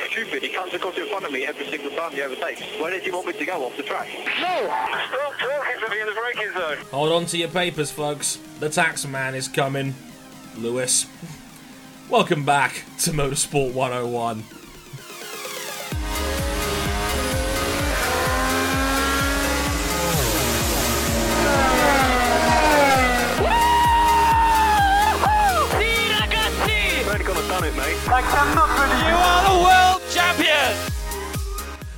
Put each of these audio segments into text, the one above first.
so stupid. He comes across in front of me every single time he overtakes. Where does he want me to go off the track? No! Stop talking to me in the braking zone! Hold on to your papers, folks. The tax man is coming. Lewis. Welcome back to Motorsport 101. Sì, ragazzi!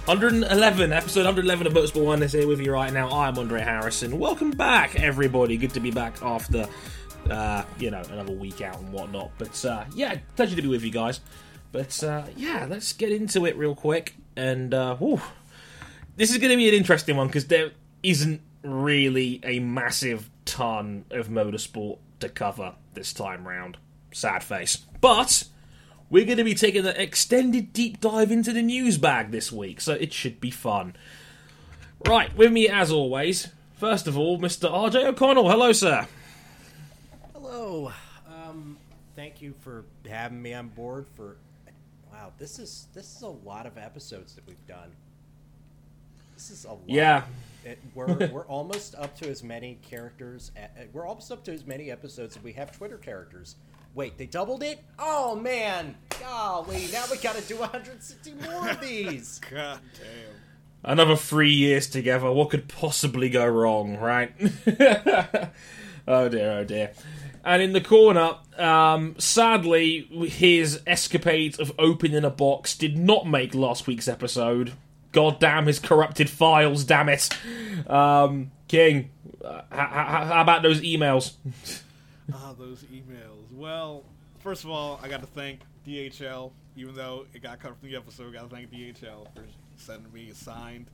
111, episode 111 of Motorsport 1 is here with you right now. I'm Andre Harrison. Welcome back, everybody. Good to be back after, uh, you know, another week out and whatnot. But, uh, yeah, pleasure to be with you guys. But, uh, yeah, let's get into it real quick. And, uh, whew, this is going to be an interesting one because there isn't really a massive ton of motorsport to cover this time round. Sad face. But we're going to be taking an extended deep dive into the news bag this week, so it should be fun. Right, with me as always, first of all, Mr. RJ O'Connell. Hello, sir. Hello. Um, thank you for having me on board for. Wow, this is this is a lot of episodes that we've done. This is a lot. Yeah. It, we're we're almost up to as many characters. a- We're almost up to as many episodes as we have Twitter characters. Wait, they doubled it? Oh man! Golly, now we gotta do 160 more of these. God damn. Another three years together. What could possibly go wrong, right? oh dear, oh dear. And in the corner, um, sadly, his escapade of opening a box did not make last week's episode. God damn his corrupted files, damn it. Um, King, uh, h- h- how about those emails? Ah, those emails. Well, first of all, I got to thank DHL, even though it got cut from the episode. Got to thank DHL for sending me a signed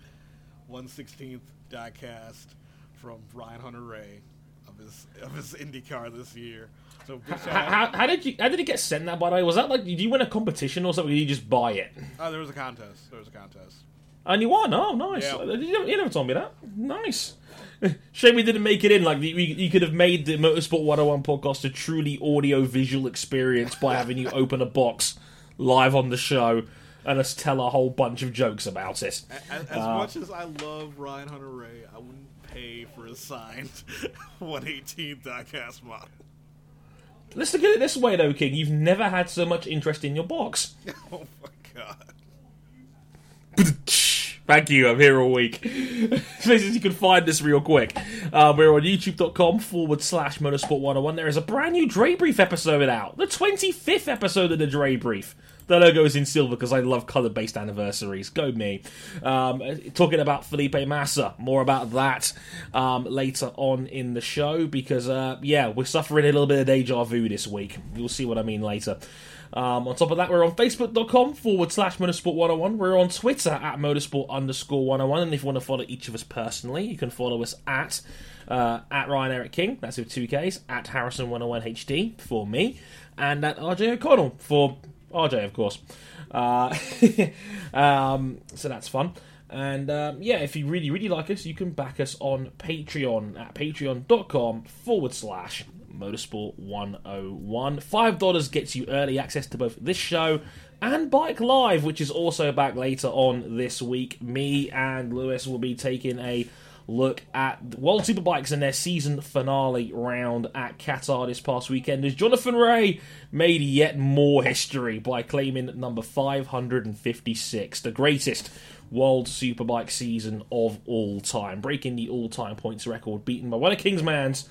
116th diecast from Ryan Hunter-Reay of his of his IndyCar this year. So out. How, how did you? How did it get sent that? By the way, was that like? Did you win a competition or something? Or did you just buy it? Oh, there was a contest. There was a contest. And you won. Oh, nice. Yeah. You, never, you never told me that. Nice. Shame we didn't make it in. Like you, you could have made the Motorsport 101 podcast a truly audio-visual experience by having you open a box live on the show and us tell a whole bunch of jokes about it. As, as much as I love Ryan Hunter-Reay, I wouldn't pay for a signed 118th diecast model. Let's look at it this way, though, King. You've never had so much interest in your box. Oh my god. Thank you, I'm here all week. Places you can find this real quick. Uh, we're on youtube.com forward slash motorsport 101. There is a brand new Dre Brief episode out. The 25th episode of the Dre Brief. The logo is in silver because I love color based anniversaries. Go me. Um, talking about Felipe Massa. More about that um, later on in the show because, uh, yeah, we're suffering a little bit of deja vu this week. You'll see what I mean later. Um, on top of that, we're on facebook.com forward slash motorsport 101. We're on Twitter at motorsport underscore 101. And if you want to follow each of us personally, you can follow us at uh, at Ryan Eric King, that's with two Ks, at Harrison 101 HD for me, and at RJ O'Connell for RJ, of course. Uh, um, so that's fun. And um, yeah, if you really, really like us, you can back us on Patreon at patreon.com forward slash motorsport 101. $5 gets you early access to both this show and Bike Live, which is also back later on this week. Me and Lewis will be taking a look at World Superbikes and their season finale round at Qatar this past weekend as Jonathan Rea made yet more history by claiming number 556, the greatest World Superbike season of all time, breaking the all time points record beaten by one of Kingsman's,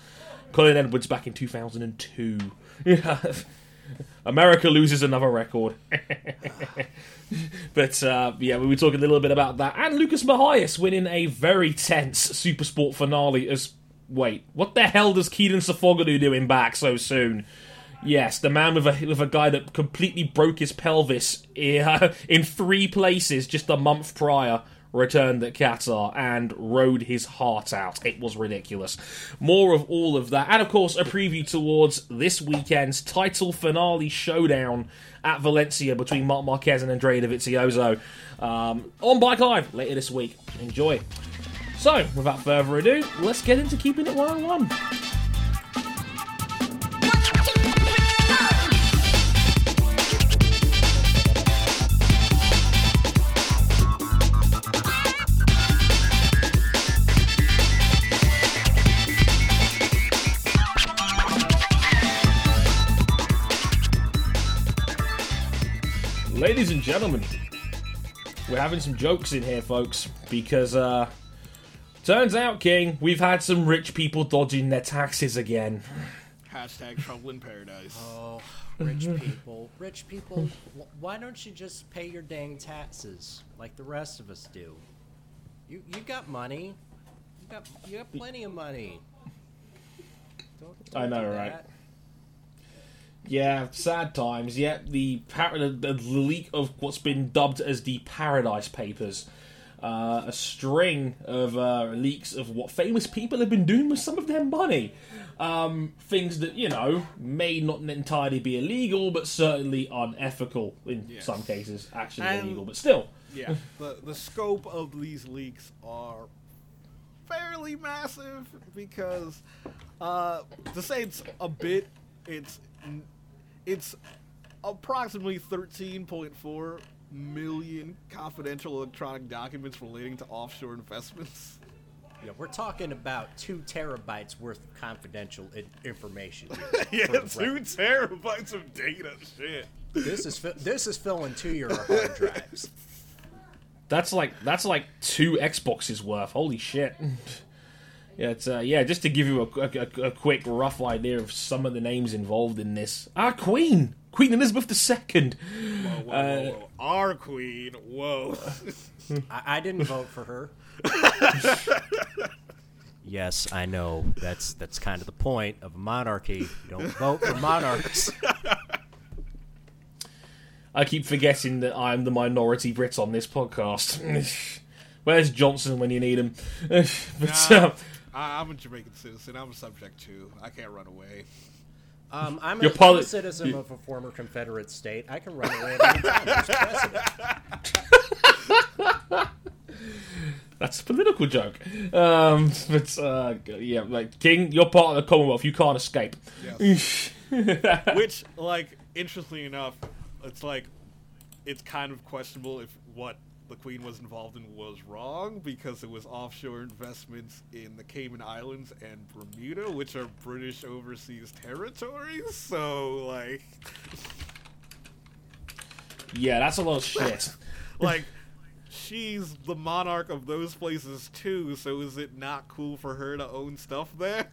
Colin Edwards, back in 2002. America loses another record. but uh, yeah, we were talking a little bit about that. And Lucas Mahias winning a very tense Super Sport finale as. Wait, what the hell does Kenan Sofuoglu doing back so soon? Yes, the man with a with a guy that completely broke his pelvis in, in three places just a month prior returned at Qatar and rode his heart out. It was ridiculous. More of all of that. And of course, a preview towards this weekend's title finale showdown at Valencia between Marc Marquez and Andrea Dovizioso um, on Bike Live later this week. Enjoy. So, without further ado, let's get into keeping it 101. Ladies and gentlemen, we're having some jokes in here, folks, because uh, turns out, King, we've had some rich people dodging their taxes again. Hashtag trouble in paradise. Oh, rich people, rich people. Why don't you just pay your dang taxes like the rest of us do? You you got money. You got you got plenty of money. Don't, I don't know, do right? that. Yeah, sad times. Yet the, par- the, the leak of what's been dubbed as the Paradise Papers, uh, a string of uh, leaks of what famous people have been doing with some of their money. Um, things that you know may not entirely be illegal, but certainly unethical in Yes. some cases. Actually And- illegal, but still. yeah, the the scope of these leaks are fairly massive because uh, to say it's a bit, it's it's approximately 13.4 million confidential electronic documents relating to offshore investments. Yeah, we're talking about two terabytes worth of confidential I- information. yeah, two record. terabytes of data. Shit. This is fi- this is filling two your hard drives. That's like that's like two Xboxes worth. Holy shit! Yeah, it's, uh, yeah. Just to give you a, a, a quick rough idea of some of the names involved in this. Our Queen, Queen Elizabeth II. Whoa, whoa, whoa, Uh, whoa. Our queen. Whoa. I, I didn't vote for her. yes, I know. That's that's kind of the point of a monarchy. You don't vote for monarchs. I keep forgetting that I'm the minority Brit on this podcast. Where's Johnson when you need him? but Nah, uh, I, I'm a Jamaican citizen. I'm a subject too. I can't run away. Um, I'm Your a, poli- I'm a citizen you- of a former Confederate state. I can run away at any time. There's precedent. that's a political joke. Um, but uh, yeah, like King, you're part of the Commonwealth. You can't escape. Yes. Which, like, interestingly enough, it's like it's kind of questionable if what the Queen was involved in was wrong because it was offshore investments in the Cayman Islands and Bermuda, which are British overseas territories. So, like, yeah, that's a little shit. like she's the monarch of those places too. So, is it not cool for her to own stuff there?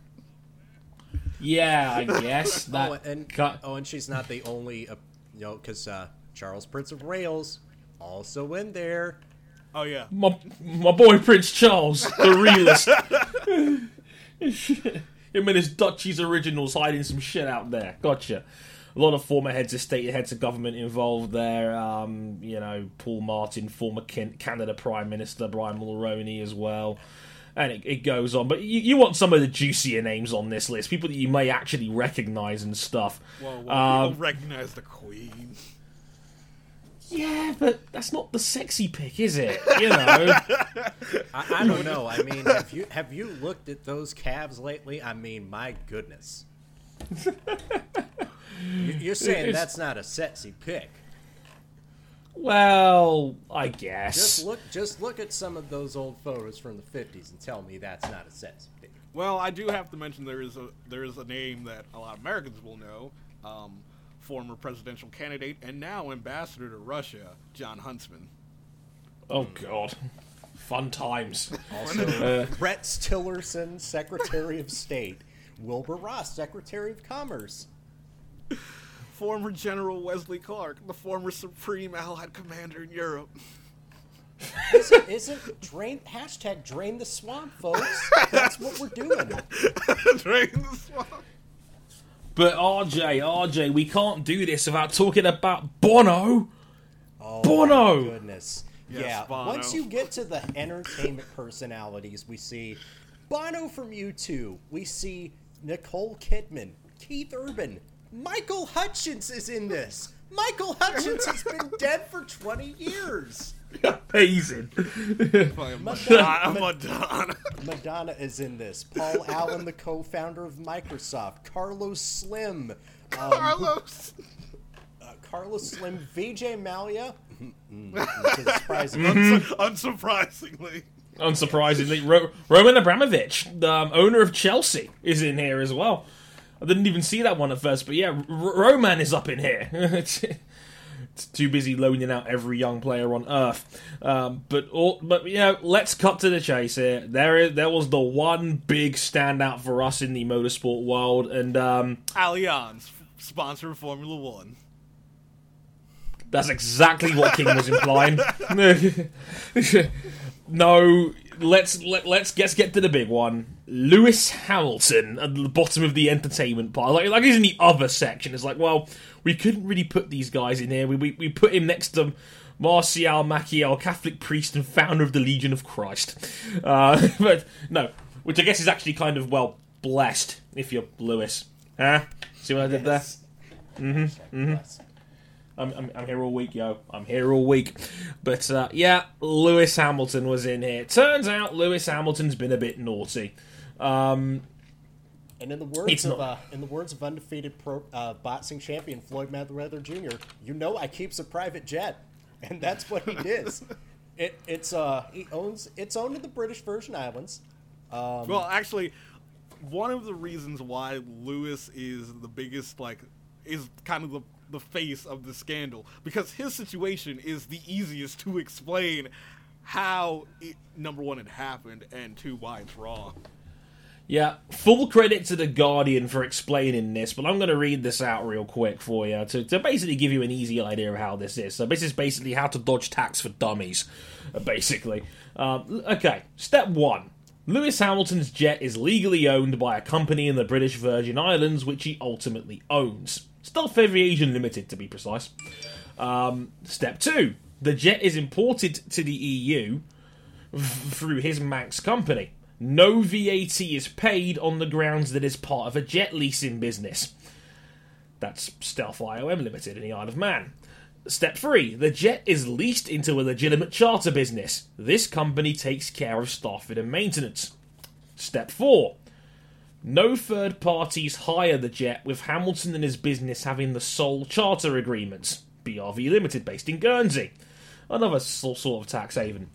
Yeah, I guess that. oh, and cut- oh, and she's not the only, uh, you know, because uh, Charles Prince of Wales also in there. Oh yeah, my, my boy Prince Charles, the realist. Him and his Duchy's Originals hiding some shit out there. Gotcha. A lot of former heads of state, heads of government involved there. Um, you know, Paul Martin, former Ken- Canada Prime Minister Brian Mulroney as well. And it, it goes on. But you, you want some of the juicier names on this list, people that you may actually recognize and stuff. well, well Um, people recognize the Queen. Yeah, but that's not the sexy pick, is it? You know. I, I don't know. I mean, have you have you looked at those calves lately? I mean, my goodness. You- You're saying It's- that's not a sexy pick. well, I guess. Just look, just look at some of those old photos from the '50s and tell me that's not a sexy pick. Well, I do have to mention there is a there is a name that a lot of Americans will know. Um, former presidential candidate and now ambassador to Russia, Jon Huntsman. Oh god, fun times. Also, Uh, Rex Tillerson, Secretary of State. Wilbur Ross, Secretary of Commerce. Former General Wesley Clark, the former Supreme Allied Commander in Europe. Isn't, isn't drain hashtag drain the swamp, folks? That's what we're doing. Drain the swamp. But RJ, RJ, we can't do this without talking about Bono. Oh Bono! my goodness. Yes, yeah. Bono. Once you get to the entertainment personalities, we see Bono from U2. We see Nicole Kidman, Keith Urban, Michael Hutchence is in this. Michael Hutchence has been dead for 20 years. Amazing. Madonna. Madonna. Madonna. Madonna is in this. Paul Allen, the co-founder of Microsoft. Carlos Slim. Um, Carlos. uh, Carlos Slim. Vijay Mallya. Which. Unsurprisingly. Unsurprisingly, Ro- Roman Abramovich, the um, owner of Chelsea, is in here as well. I didn't even see that one at first, but yeah, R- Roman is up in here. Too busy loaning out every young player on Earth. Um, but all, but you know, let's cut to the chase here. There is there was the one big standout for us in the motorsport world, and um, Allianz, sponsor of Formula One. that's exactly what King was implying. no, let's let, let's let's get to the big one. Lewis Hamilton at the bottom of the entertainment pile, like like he's in the other section. It's like, well, we couldn't really put these guys in here. We we, we put him next to Marcial Maciel, Catholic priest and founder of the Legion of Christ. Uh, but no, which I guess is actually kind of well blessed if you're Lewis. Huh? See what I did there? Mm-hmm. I'm, I'm, I'm here all week, yo. I'm here all week. But uh, yeah, Lewis Hamilton was in here. Turns out Lewis Hamilton's been a bit naughty. Um, And in the words It's of not- uh, in the words of undefeated pro, uh, boxing champion Floyd Mayweather Jr., you know I keeps a private jet, and that's what he does. it it's uh he owns it's owned in the British Virgin Islands. Um, Well, actually, one of the reasons why Lewis is the biggest, like, is kind of the the face of the scandal because his situation is the easiest to explain how it, number one it happened and two why it's wrong. Yeah, full credit to The Guardian for explaining this, but I'm going to read this out real quick for you to, to basically give you an easy idea of how this is. So, this is basically how to dodge tax for dummies, uh, basically. Um, okay, step one. Lewis Hamilton's jet is legally owned by a company in the British Virgin Islands, which he ultimately owns. Stealth Aviation Limited, to be precise. Um, step two. The jet is imported to the EU through his Manx company. No VAT is paid on the grounds that it's part of a jet leasing business. That's Stealth IOM Limited in the Isle of Man. Step 3. The jet is leased into a legitimate charter business. This company takes care of staffing and maintenance. Step 4. No third parties hire the jet, with Hamilton and his business having the sole charter agreements. BRV Limited, based in Guernsey. Another sort of tax haven.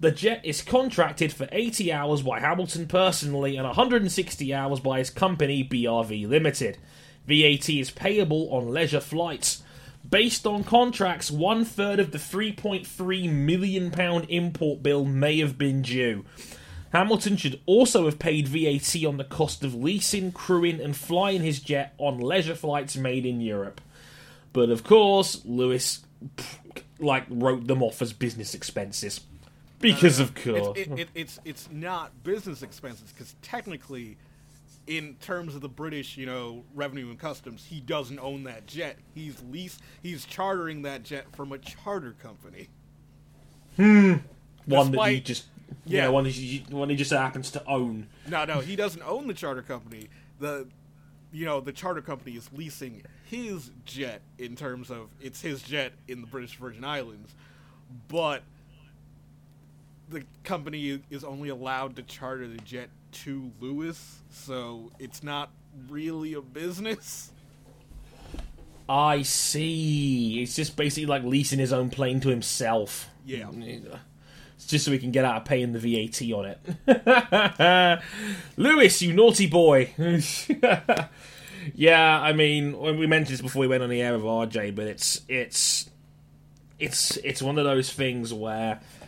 The jet is contracted for 80 hours by Hamilton personally and 160 hours by his company, BRV Limited. VAT is payable on leisure flights. Based on contracts, one third of the £3.3 million import bill may have been due. Hamilton should also have paid VAT on the cost of leasing, crewing, and flying his jet on leisure flights made in Europe. But of course, Lewis, like, wrote them off as business expenses. Because of course. It's, it, it, it's it's not business expenses because technically, in terms of the British, you know, revenue and customs, he doesn't own that jet. He's lease he's chartering that jet from a charter company. Hmm. One that he just yeah, yeah. one he, one he just happens to own. No, no, he doesn't own the charter company. The you know the charter company is leasing his jet in terms of it's his jet in the British Virgin Islands, but the company is only allowed to charter the jet to Lewis, so it's not really a business. I see. It's just basically like leasing his own plane to himself. Yeah. It's just so he can get out of paying the VAT on it. Lewis, you naughty boy. yeah, I mean, we mentioned this before we went on the air with RJ, but it's it's it's it's one of those things where Lew- it is-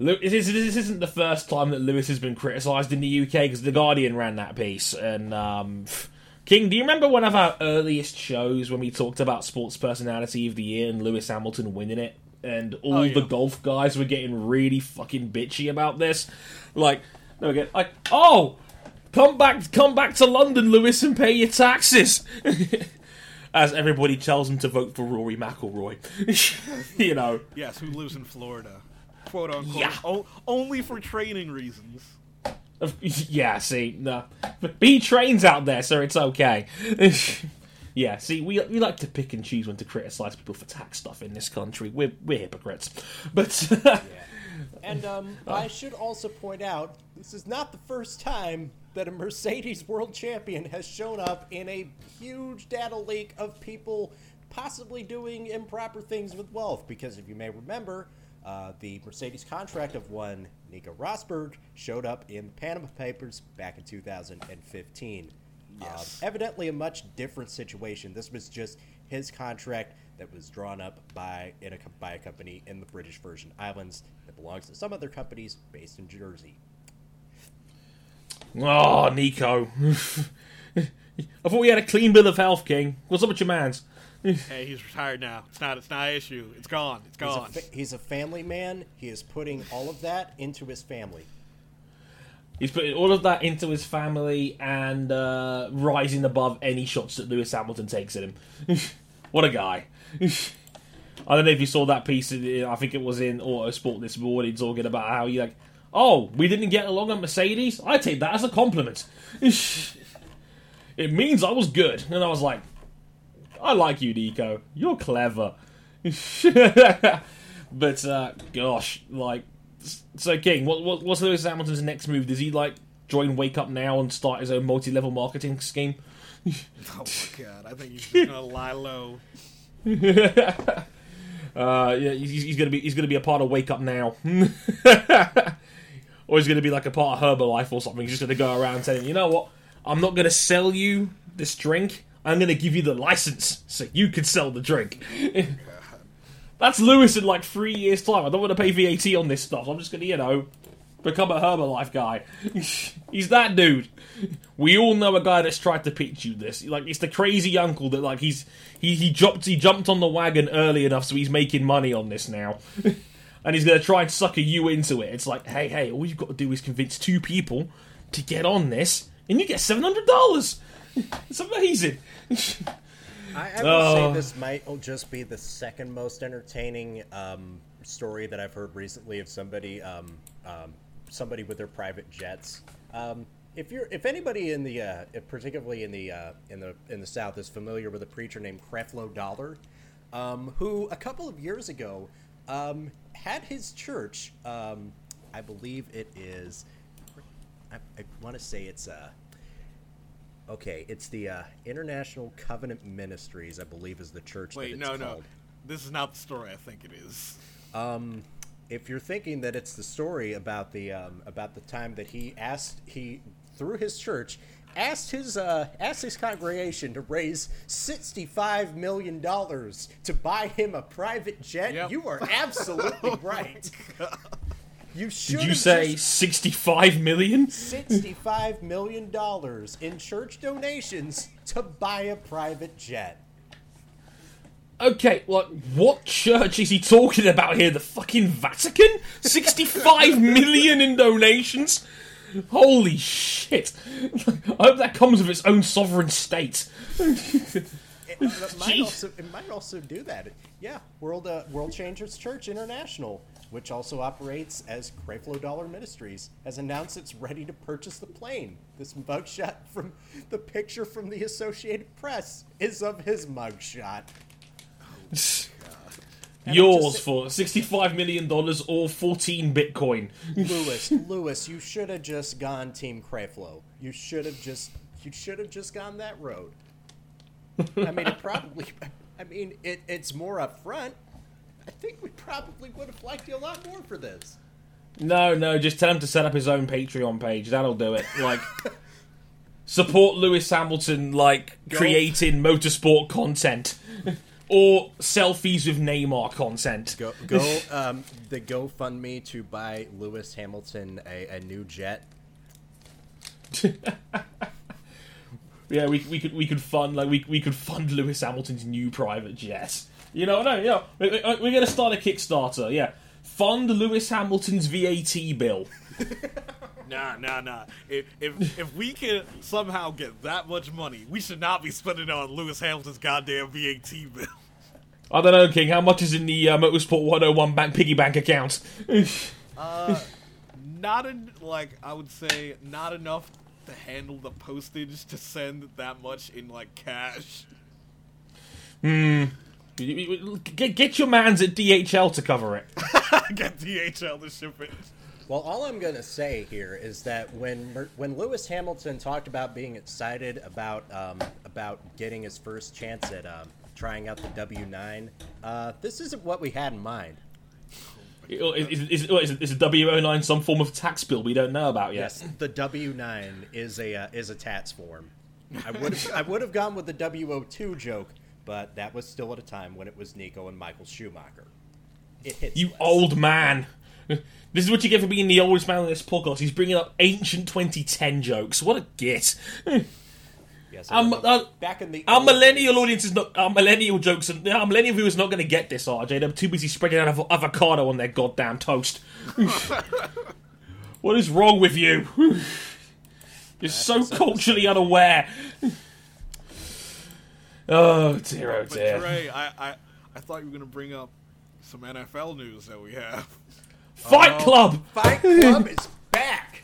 this isn't the first time that Lewis has been criticised in the UK because the Guardian ran that piece. And um, King, do you remember one of our earliest shows when we talked about sports personality of the year and Lewis Hamilton winning it? And all Oh, the golf guys were getting really fucking bitchy about this. Like, they were getting, like, oh, come back, come back to London, Lewis, and pay your taxes. As everybody tells him to vote for Rory McIlroy, you know. Yes, who lives in Florida, quote unquote, Yeah. o- only for training reasons. Yeah, see, no. But he trains out there, so it's okay. yeah, see, we we like to pick and choose when to criticise people for tax stuff in this country. We're we're hypocrites. But And um, I should also point out this is not the first time that a Mercedes world champion has shown up in a huge data leak of people possibly doing improper things with wealth. Because if you may remember, uh, the Mercedes contract of one Nico Rosberg showed up in the Panama Papers back in 2015. Yes. Um, evidently, a much different situation. This was just his contract that was drawn up by in a, by a company in the British Virgin Islands that belongs to some other companies based in Jersey. Oh, Nico. I thought we had a clean bill of health, King. What's up with your mans? Hey, he's retired now. It's not. It's not an issue. It's gone. It's He's a, gone. fa- he's a family man. He is putting all of that into his family. He's putting all of that into his family and uh, rising above any shots that Lewis Hamilton takes at him. what a guy. I don't know if you saw that piece. In, I think it was in Autosport this morning, talking about how you like, oh, we didn't get along at Mercedes. I take that as a compliment. it means I was good, and I was like, I like you, Nico. You're clever. but uh, gosh, like, so King, what, what what's Lewis Hamilton's next move? Does he like join Wake Up Now and start his own multi-level marketing scheme? Oh my god! I think he's just gonna lie low. Uh, yeah, he's, he's gonna be he's gonna be a part of Wake Up Now, or he's gonna be like a part of Herbalife or something. He's just gonna go around saying, you know what, I'm not gonna sell you this drink. I'm gonna give you the license so you can sell the drink. That's Lewis in like three years' time. I don't want to pay VAT on this stuff. I'm just gonna, you know, become a Herbalife guy. he's that dude. We all know a guy that's tried to pitch you this. Like it's the crazy uncle that like he's he he jumped he jumped on the wagon early enough so he's making money on this now. and he's gonna try and sucker you into it. It's like, hey, hey, all you've got to do is convince two people to get on this, and you get seven hundred dollars. It's amazing. I, I will Oh. say this might just be the second most entertaining um, story that I've heard recently of somebody, um, um, somebody with their private jets. Um, if you're, if anybody in the, uh, if particularly in the, uh, in the, in the South, is familiar with a preacher named Creflo Dollar, um, who a couple of years ago um, had his church, um, I believe it is, I, I want to say it's. Uh, Okay, it's the uh, International Covenant Ministries, I believe, is the church Wait, that it's no, no. This is not the story I think it is. Um, if you're thinking that it's the story about the um, about the time that he asked he through his church asked his uh, asked his congregation to raise sixty five million dollars to buy him a private jet, Yep. you are absolutely right. You should Did you say sixty-five million? sixty-five million dollars in church donations to buy a private jet? Okay, like what church is he talking about here? The fucking Vatican? Sixty-five million in donations? Holy shit! I hope that comes with its own sovereign state. It, it might also it might also do that. Yeah, World uh, World Changers Church International, which also operates as Creflo Dollar Ministries, has announced it's ready to purchase the plane. This mugshot from the picture from the Associated Press is of his mugshot. Yours just- for sixty-five million dollars or fourteen Bitcoin. Lewis, Lewis, you should have just gone Team Creflo. You should have just you should have just gone that road. I mean, it probably. I mean, it, it's more upfront. I think we probably would have liked you a lot more for this. No, no, just tell him to set up his own Patreon page. That'll do it. Like, support Lewis Hamilton, like creating motorsport content or selfies with Neymar content. Go go um, the GoFundMe to buy Lewis Hamilton a, a new jet. Yeah, we, we could we could fund like we we could fund Lewis Hamilton's new private jet. You know, no, yeah, we, we- we're gonna start a Kickstarter. Yeah, fund Lewis Hamilton's VAT bill. Nah, nah, nah. If, if if we can somehow get that much money, we should not be spending it on Lewis Hamilton's goddamn VAT bill. I don't know, King. How much is in the uh, Motorsport 101 bank piggy bank account? uh, Not in like I would say not enough to handle the postage to send that much in like cash. Get, get your mans at DHL to cover it. Get DHL to ship it. Well, all I'm gonna say here is that when when Lewis Hamilton talked about being excited about um, about getting his first chance at um, trying out the W9, uh, this isn't what we had in mind. Is, is, is, is a W09 some form of tax bill we don't know about yet? Yes, the W9 is a uh, is a tats form. I would have I would have gone with the W02 joke, but that was still at a time when it was Nico and Michael Schumacher. It hits You less. old man. This is what you get for being the oldest man on this podcast. He's bringing up ancient 2010 jokes. What a git. Yes, I'm- I remember uh, back in the Our millennial days. audience is not. Our millennial jokes and our millennial viewers are not going to get this. RJ, they're too busy spreading out av- avocado on their goddamn toast. what is wrong with you? You're so culturally unaware. Oh dear, oh But dear. Trey, I, I, I thought you were gonna bring up some NFL news that we have. Fight Club. Fight Club is back.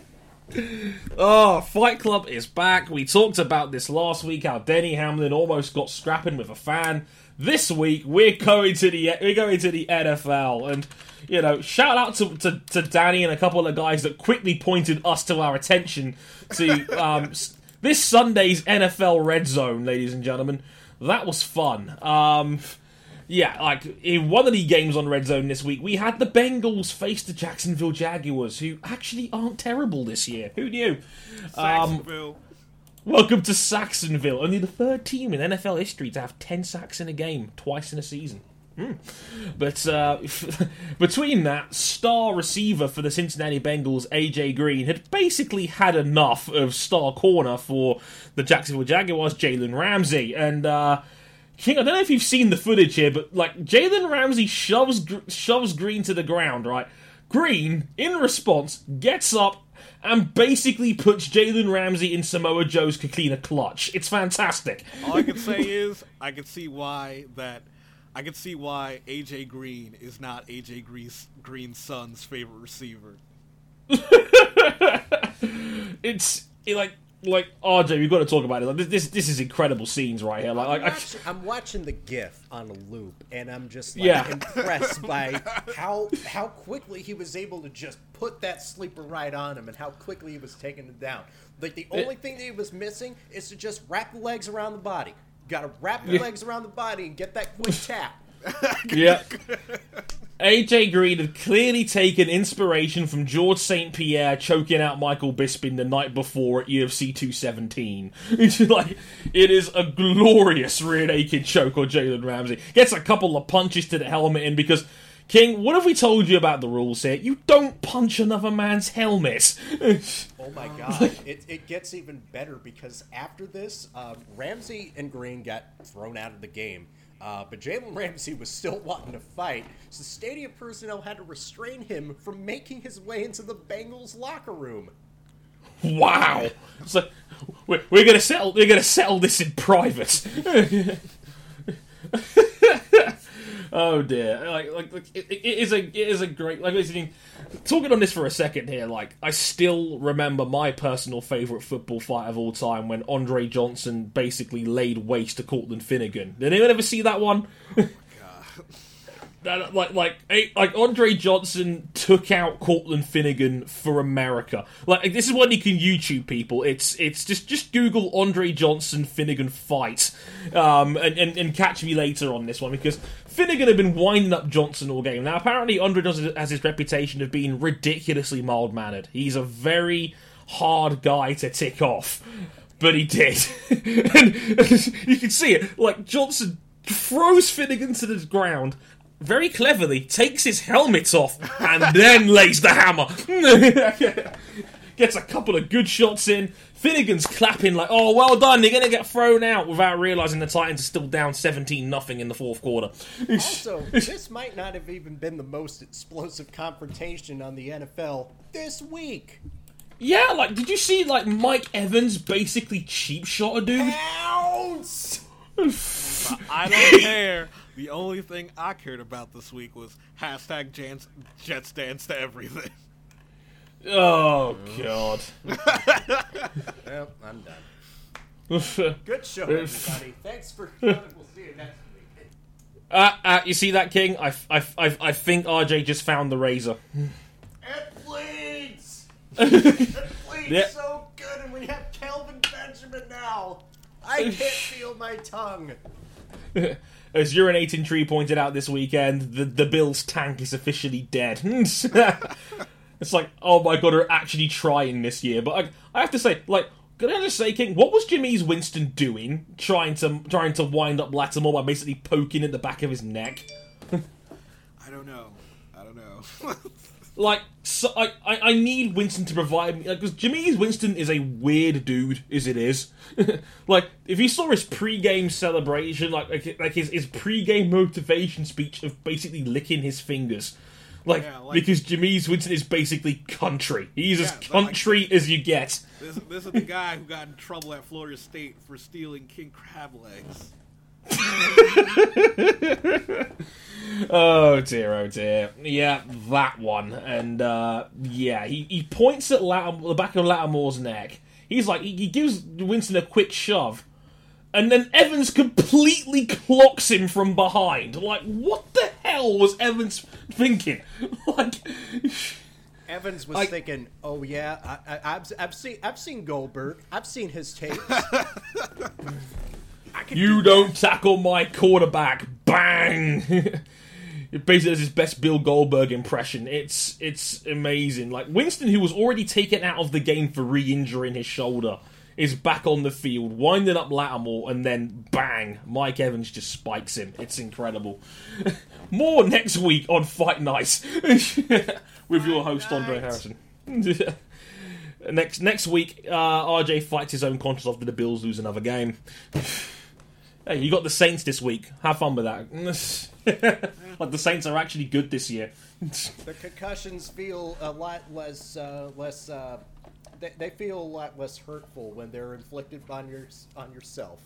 Oh, Fight Club is back. We talked about this last week. How Denny Hamlin almost got scrapping with a fan. This week we're going to the we're going to the NFL, and you know, shout out to, to, to Danny and a couple of guys that quickly pointed us to our attention to um, this Sunday's NFL Red Zone, ladies and gentlemen. That was fun. Um, yeah, like in one of the games on Red Zone this week, we had the Bengals face the Jacksonville Jaguars, who actually aren't terrible this year. Who knew? Um, welcome to Sacksonville, only the third team in NFL history to have 10 sacks in a game, twice in a season. Hmm. But uh, between that, star receiver for the Cincinnati Bengals, AJ Green, had basically had enough of star corner for the Jacksonville Jaguars, Jalen Ramsey. And uh, King, I don't know if you've seen the footage here, but like Jalen Ramsey shoves shoves Green to the ground, right? Green, in response, gets up and basically puts Jalen Ramsey in Samoa Joe's Coquina clutch. It's fantastic. All I can say is I can see why that I can see why AJ Green is not AJ Green's, Green's son's favorite receiver. It's it, like like RJ, we've got to talk about it. Like this, this, this is incredible scenes right here. Like, I'm, like I, watching, I'm watching the GIF on a loop, and I'm just like Yeah. impressed by how how quickly he was able to just put that sleeper right on him, and how quickly he was taking it down. Like the only thing that he was missing is to just wrap the legs around the body. Got to wrap the Yeah. legs around the body and get that quick tap. yeah. AJ Green had clearly taken inspiration from Georges St. Pierre choking out Michael Bisping the night before at UFC 217. It's like it is a glorious rear naked choke on Jalen Ramsey. Gets a couple of punches to the helmet in because King, what have we told you about the rules here? You don't punch another man's helmet. Oh my god! it, it gets even better because after this, uh, Ramsey and Green got thrown out of the game. Uh, but Jalen Ramsey was still wanting to fight, so stadium personnel had to restrain him from making his way into the Bengals locker room. wow. It's like we're, we're gonna settle. We're gonna settle this in private. oh dear! Like, like, like it, it is a, it is a great. Like, listening, talking on this for a second here. Like, I still remember my personal favorite football fight of all time when Andre Johnson basically laid waste to Cortland Finnegan. Did anyone ever see that one? That, like like like Andre Johnson took out Cortland Finnegan for America. Like this is one you can YouTube people. It's it's just just Google Andre Johnson Finnegan fight, um, and, and and catch me later on this one because Finnegan had been winding up Johnson all game. Now apparently Andre Johnson has his reputation of being ridiculously mild mannered. He's a very hard guy to tick off, but he did, and you can see it. Like Johnson throws Finnegan to the ground very cleverly takes his helmet off and then lays the hammer. Gets a couple of good shots in. Finnegan's clapping like, "Oh, well done! You're gonna get thrown out," without realizing the Titans are still down 17 nothing in the fourth quarter. Also, this might not have even been the most explosive confrontation on the NFL this week. yeah, like, did you see like Mike Evans basically cheap shot a dude? Ounce! I don't care. The only thing I cared about this week was hashtag Jans, Jets dance to everything. Oh god. Well, I'm done. Good show, everybody. Thanks for coming. We'll see you next week. uh, uh, you see that, King? I, I, I, I think RJ just found the razor. It bleeds! It bleeds Yeah. so good, and we have Kelvin Benjamin now. I can't feel my tongue. As Urinating Tree pointed out this weekend, the, the Bills tank is officially dead. It's like, oh my god, they're actually trying this year. But I, I have to say, like, Can I just say, King, what was Jameis Winston doing, trying to trying to wind up Lattimore by basically poking at the back of his neck? I don't know. I don't know. Like, so I, I, I need Winston to provide me because Jameis Winston is a weird dude, as it is. like, if you saw his pre-game celebration, like like, like his his pre-game motivation speech of basically licking his fingers. Like, Yeah, like- because Jameis Winston is basically country. He's as Yeah, like- country as you get. this, this is the guy who got in trouble at Florida State for stealing king crab legs. Oh dear, oh dear. Yeah, that one. And uh, yeah, he, he points at Latim- the back of Lattimore's neck. He's like, he, he gives Winston a quick shove. And then Evans completely clocks him from behind. Like, what the hell was Evans thinking? like, Evans was I- thinking, "Oh yeah, I, I, I've, I've seen I've seen Goldberg. I've seen his tapes. You do don't tackle my quarterback. Bang! It basically does his best Bill Goldberg impression. It's it's amazing. Like Winston, who was already taken out of the game for re-injuring his shoulder, is back on the field, winding up Lattimore, and then bang! Mike Evans just spikes him. It's incredible. More next week on Fight Night with your host Andre Harrison. next next week, uh, RJ fights his own conscience after the Bills lose another game. Hey, you got the Saints this week. Have fun with that. like the Saints are actually good this year. The concussions feel a lot less uh, less. Uh, they, they feel a lot less hurtful when they're inflicted on your on yourself.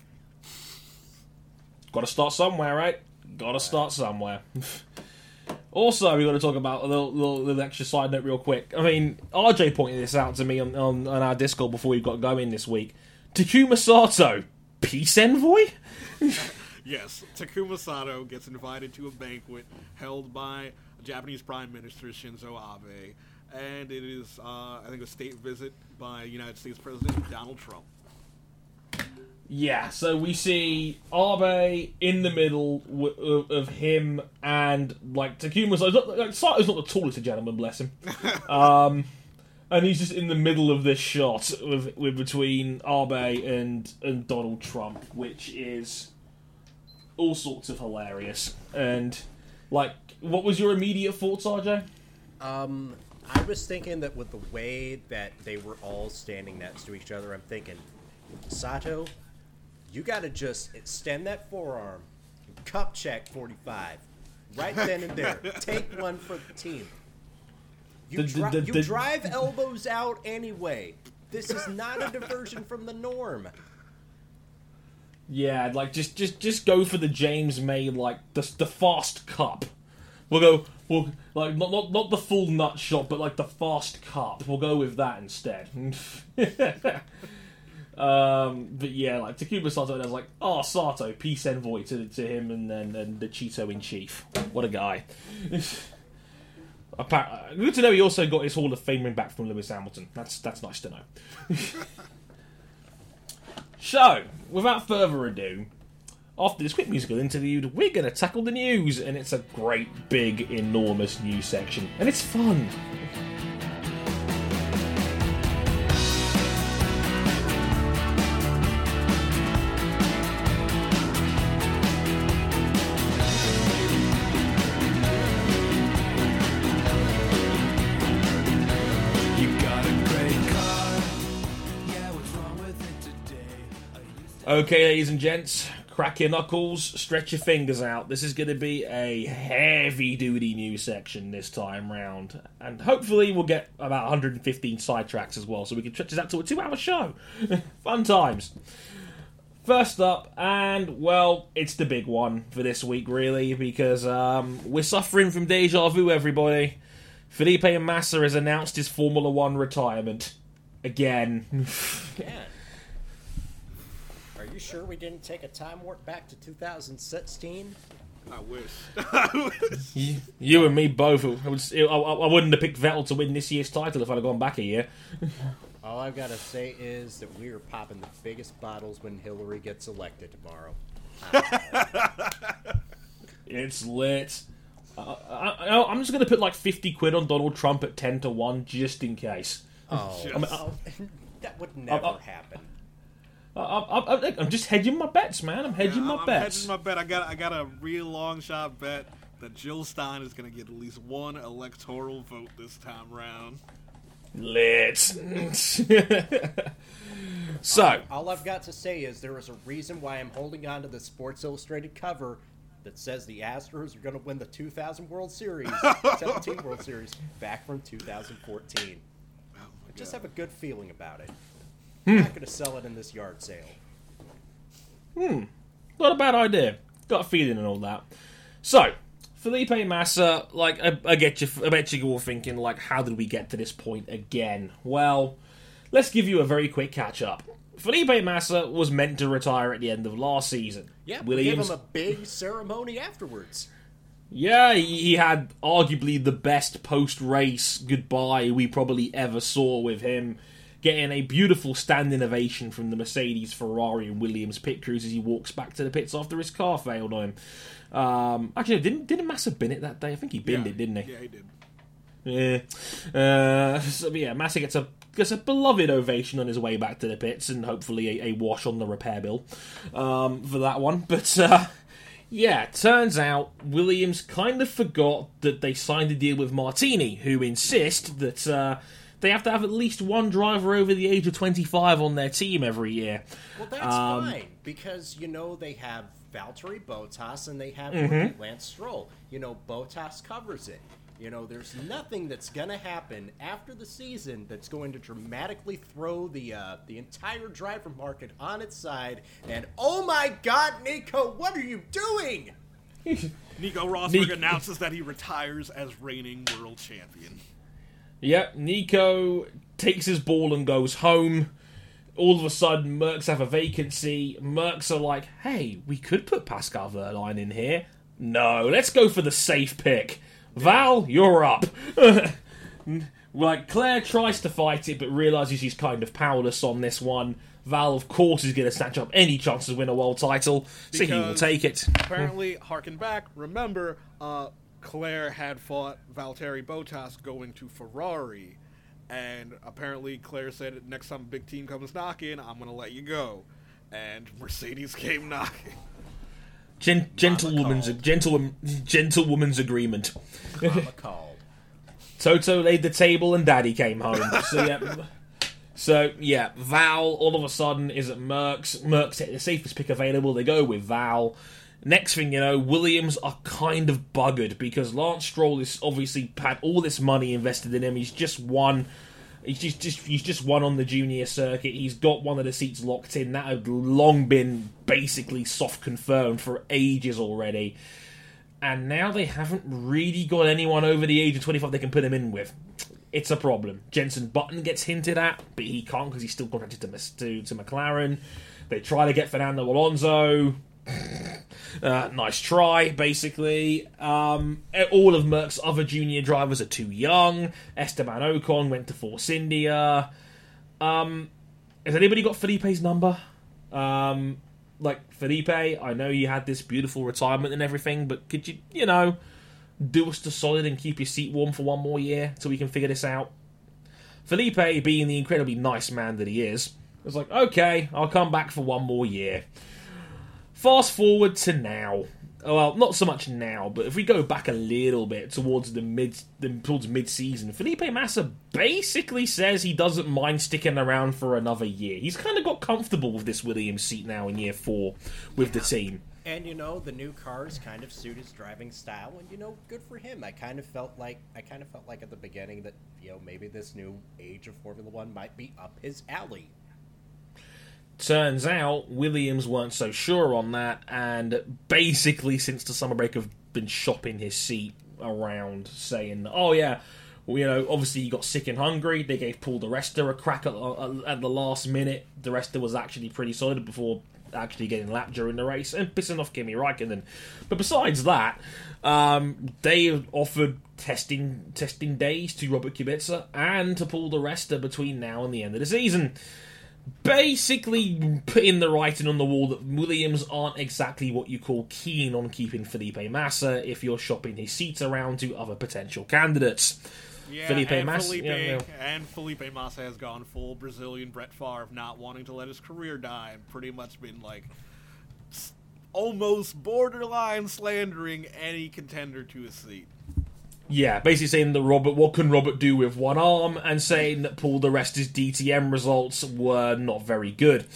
got to start somewhere, right? Got to start somewhere. also, we got to talk about a little, little, little extra side note real quick. I mean, RJ pointed this out to me on, on, on our Discord before we got going this week. Takuma Sato, peace envoy? Yes, Takuma Sato gets invited to a banquet held by Japanese Prime Minister Shinzo Abe, and it is, uh, I think, a state visit by United States President Donald Trump. Yeah, so we see Abe in the middle w- of, of him and like Takuma's like, like Sato's not the tallest of gentlemen, bless him. um, and he's just in the middle of this shot with, with between Abe and and Donald Trump, which is all sorts of hilarious. And like, what was your immediate thoughts, RJ? Um, I was thinking that with the way that they were all standing next to each other, I'm thinking, Sato, you got to just extend that forearm, cup check 45, right then and there. Take one for the team. You, The- the- dri- the- you the- drive elbows out anyway. This is not a diversion from the norm. Yeah, like just just just go for the James May like the the fast cup. We'll go we'll like not not not the full nut shot, but like the fast cut. We'll go with that instead. um, but yeah, like Takuma Sato, and I was like, oh Sato, peace envoy to to him, and then and the Cheeto in chief. What a guy. Appa- Good to know he also got his Hall of Fame ring back from Lewis Hamilton. That's that's nice to know. So, without further ado, after this quick musical interlude, we're going to tackle the news, and it's a great, big, enormous news section, and it's fun. You got a great car. Yeah, what's wrong with it today? Okay, ladies and gents, crack your knuckles, stretch your fingers out. This is going to be a heavy duty news section this time round, and hopefully we'll get about 115 sidetracks as well, so we can stretch this out to a two hour show. Fun times. First up, and well, it's the big one for this week, really, because um, we're suffering from deja vu, everybody. Felipe Massa has announced his Formula One retirement. Again. Man. Are you sure we didn't take a time warp back to 2016? I wish. I wish. You, you and me both. I, would, I, I wouldn't have picked Vettel to win this year's title if I'd have gone back a year. All I've got to say is that we are popping the biggest bottles when Hillary gets elected tomorrow. It's lit. I, I, I'm just going to put like 50 quid on Donald Trump at 10 to 1 just in case. Oh, I'm- oh, that would never I'm- happen. I, I, I, I'm just hedging my bets, man. I'm hedging Yeah, my I'm bets. hedging my bet. I got I got a real long shot bet that Jill Stein is going to get at least one electoral vote this time round. Lit. so, All I've got to say is there is a reason why I'm holding on to the Sports Illustrated cover that says the Astros are going to win the 2000 World Series, 17 World Series, back from 2014. Oh I just have a good feeling about it. Hmm. I'm not going to sell it in this yard sale. Hmm. Not a bad idea. Got a feeling and all that. So, Felipe Massa, like I, I get you. I bet you're all thinking, like, how did we get to this point again? Well, let's give you a very quick catch up. Felipe Massa was meant to retire at the end of last season. Yeah, we give Williams. him a big ceremony afterwards. Yeah, he he had arguably the best post race goodbye we probably ever saw with him. Getting a beautiful standing ovation from the Mercedes, Ferrari, and Williams pit crews as he walks back to the pits after his car failed on him. Um, actually, didn't didn't Massa bin it that day? I think he binned Yeah. it, didn't he? Yeah, he did. Yeah. Uh, so, yeah, Massa gets a gets a beloved ovation on his way back to the pits, and hopefully a, a wash on the repair bill um, for that one. But uh, yeah, turns out Williams kind of forgot that they signed a deal with Martini, who insist that. Uh, they have to have at least one driver over the age of 25 on their team every year. Well, that's Um, fine because you know they have Valtteri Bottas and they have Mm-hmm. Lance Stroll. You know, Bottas covers it. You know, there's nothing that's gonna happen after the season that's going to dramatically throw the uh, the entire driver market on its side. And oh my God, Nico, what are you doing? Nico Rosberg Nick- announces that he retires as reigning world champion. Yep, Nico takes his ball and goes home. All of a sudden, Mercs have a vacancy. Mercs are like, hey, we could put Pascal Wehrlein in here. No, let's go for the safe pick. Val, you're up. like, Claire tries to fight it, but realizes she's kind of powerless on this one. Val, of course, is going to snatch up any chance to win a world title, so he will take it. Apparently, harken back. Remember, uh, Claire had fought Valtteri Bottas going to Ferrari, and apparently Claire said, "Next time a big team comes knocking, I'm gonna let you go." And Mercedes came knocking. Gen- gentlewoman's, called. gentlewoman, gentlewoman's agreement. Mama called. Toto laid the table and Daddy came home. So yeah, so yeah, Val all of a sudden is at Merc's. Merc's the safest pick available. They go with Val. Next thing you know, Williams are kind of buggered because Lance Stroll is obviously had all this money invested in him. He's just won. He's just, just he's just won on the junior circuit. He's got one of the seats locked in. That had long been basically soft confirmed for ages already and now they haven't really got anyone over the age of 25 they can put him in with. It's a problem. Jensen Button gets hinted at, but he can't because he's still contracted to, to, to McLaren. They try to get Fernando Alonso. Uh, nice try, basically. Um, all of Merc's other junior drivers are too young. Esteban Ocon went to Force India. Um, has anybody got Felipe's number? Um, like Felipe, I know you had this beautiful retirement and everything, but could you, you know, do us the solid and keep your seat warm for one more year so we can figure this out? Felipe, being the incredibly nice man that he is, was like, okay, I'll come back for one more year. Fast forward to now. Oh, well, not so much now, but if we go back a little bit towards the mid, towards mid-season, Felipe Massa basically says he doesn't mind sticking around for another year. He's kind of got comfortable with this Williams seat now in year four with the team. And you know, the new cars kind of suit his driving style, and you know, good for him. I kind of felt like I kind of felt like at the beginning that you know maybe this new age of Formula One might be up his alley. Turns out Williams weren't so sure on that, and basically, since the summer break, have been shopping his seat around, saying, "Oh yeah, well, you know, obviously he got sick and Hungary. They gave Paul di Resta a crack at, at the last minute. di Resta was actually pretty solid before actually getting lapped during the race and pissing off Kimi Raikkonen. But besides that, um, they offered testing testing days to Robert Kubica and to Paul di Resta between now and the end of the season." Basically putting the writing on the wall that Williams aren't exactly what you call keen on keeping Felipe Massa if you're shopping his seat around to other potential candidates. Yeah, Felipe and Massa. Felipe, yeah, and Felipe Massa has gone full Brazilian Brett Favre, not wanting to let his career die, and pretty much been like almost borderline slandering any contender to a seat. Yeah, basically saying that Robert, what can Robert do with one arm, and saying that Paul di Resta's DTM results were not very good.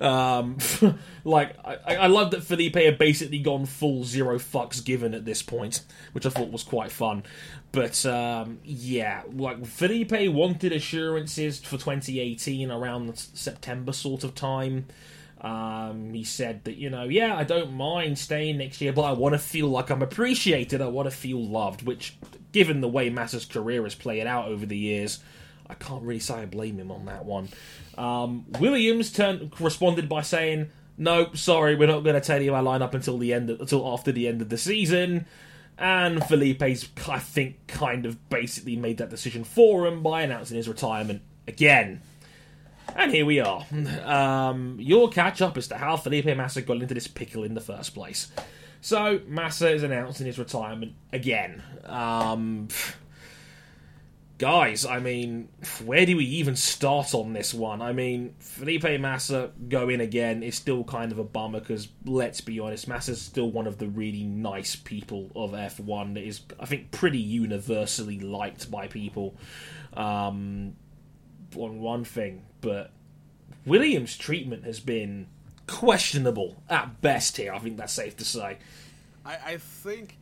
Um, like, I, I love that Felipe had basically gone full zero fucks given at this point, which I thought was quite fun. But um, yeah, like Felipe wanted assurances for 2018 around September sort of time. Um, he said that, you know, yeah, I don't mind staying next year, but I want to feel like I'm appreciated. I want to feel loved, which, given the way Massa's career has played out over the years, I can't really say I blame him on that one. Um, Williams turned responded by saying, "No, sorry, we're not going to tell you our lineup until the end, of, until after the end of the season." And Felipe's, I think, kind of basically made that decision for him by announcing his retirement again. And here we are. Um, your catch up as to how Felipe Massa got into this pickle in the first place. So, Massa is announcing his retirement again. Um, guys, I mean, where do we even start on this one? I mean, Felipe Massa going again is still kind of a bummer because, let's be honest, Massa's still one of the really nice people of F1 that is, I think, pretty universally liked by people. Um, on one thing, but Williams' treatment has been questionable at best here. I think that's safe to say. I, I think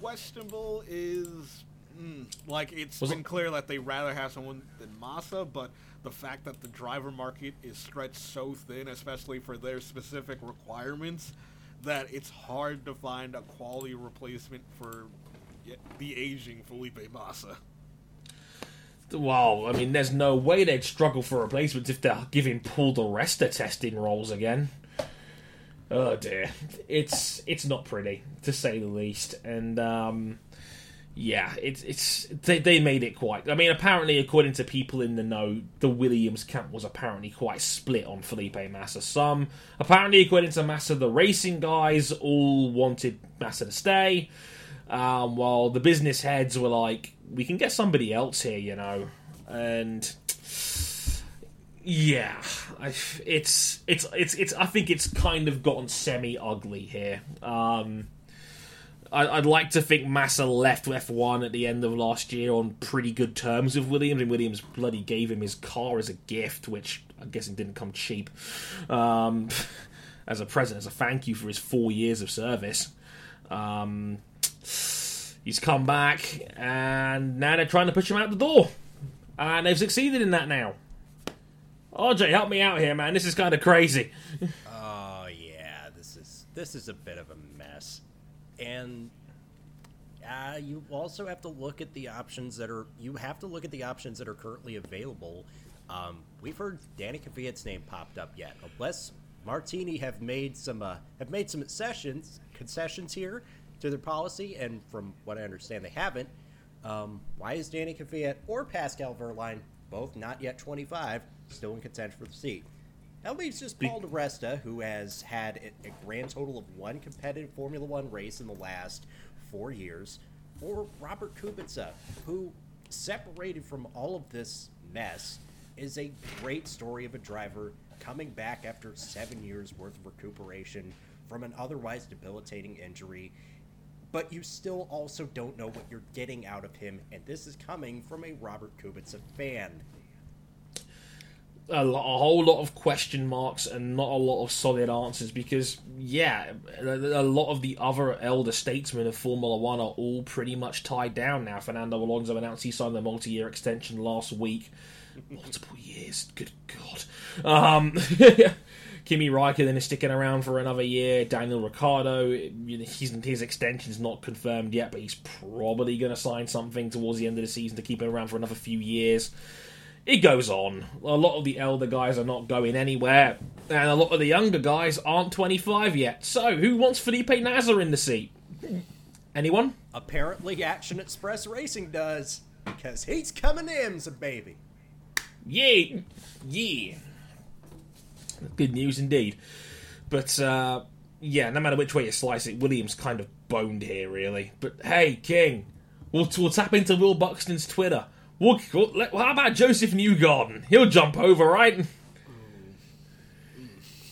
questionable is mm, like it's Was been it- clear that they rather have someone than Massa, but the fact that the driver market is stretched so thin, especially for their specific requirements, that it's hard to find a quality replacement for the aging Felipe Massa. Well, I mean, there's no way they'd struggle for replacements if they're giving Paul di Resta testing roles again. Oh dear, it's it's not pretty to say the least, and um, yeah, it's it's they they made it quite. I mean, apparently, according to people in the know, the Williams camp was apparently quite split on Felipe Massa. Some apparently, according to Massa, the racing guys all wanted Massa to stay, um, while the business heads were like, "We can get somebody else here," you know, and yeah, I, it's it's it's it's. I think it's kind of gotten semi ugly here. Um, I, I'd like to think Massa left F1 at the end of last year on pretty good terms with Williams, and Williams bloody gave him his car as a gift, which I'm guessing didn't come cheap. Um, as a present, as a thank you for his four years of service. Um, he's come back, and now they're trying to push him out the door, and they've succeeded in that now. RJ, help me out here, man. This is kind of crazy. Oh yeah, this is this is a bit of a mess, and uh, you also have to look at the options that are. You have to look at the options that are currently available. Um, we've heard Danny Kvyat's name popped up yet, unless Martini have made some uh, have made some concessions concessions here to their policy, and from what I understand, they haven't. Um, why is Danny Kvyat or Pascal Wehrlein, both not yet 25, still in contention for the seat? That leaves just Paul di Resta, who has had a, a grand total of one competitive Formula One race in the last four years, or Robert Kubica, who, separated from all of this mess, is a great story of a driver coming back after seven years worth of recuperation from an otherwise debilitating injury. But you still also don't know what you're getting out of him, and this is coming from a Robert Kubica fan. a, lo- a whole lot of question marks and not a lot of solid answers because yeah a, lot of the other elder statesmen of formula one are all pretty much tied down now. Fernando alonso announced he signed a multi-year extension last week. Multiple years good god. Um Kimi Raikkonen is sticking around for another year. Daniel Ricciardo, his, his extension's not confirmed yet, but he's probably going to sign something towards the end of the season to keep him around for another few years it goes on. A lot of the elder guys are not going anywhere, and a lot of the younger guys aren't 25 yet. So, who wants Felipe Nasr in the seat? Anyone? Apparently, Action Express Racing does, because he's coming in, as a baby. Yeah, yeah. Good news indeed. But uh, yeah, no matter which way you slice it, Williams kind of boned here, really. But hey, King, We'll, we'll tap into Will Buxton's Twitter. We'll, we'll, let- how about Josef Newgarden? He'll jump over, right?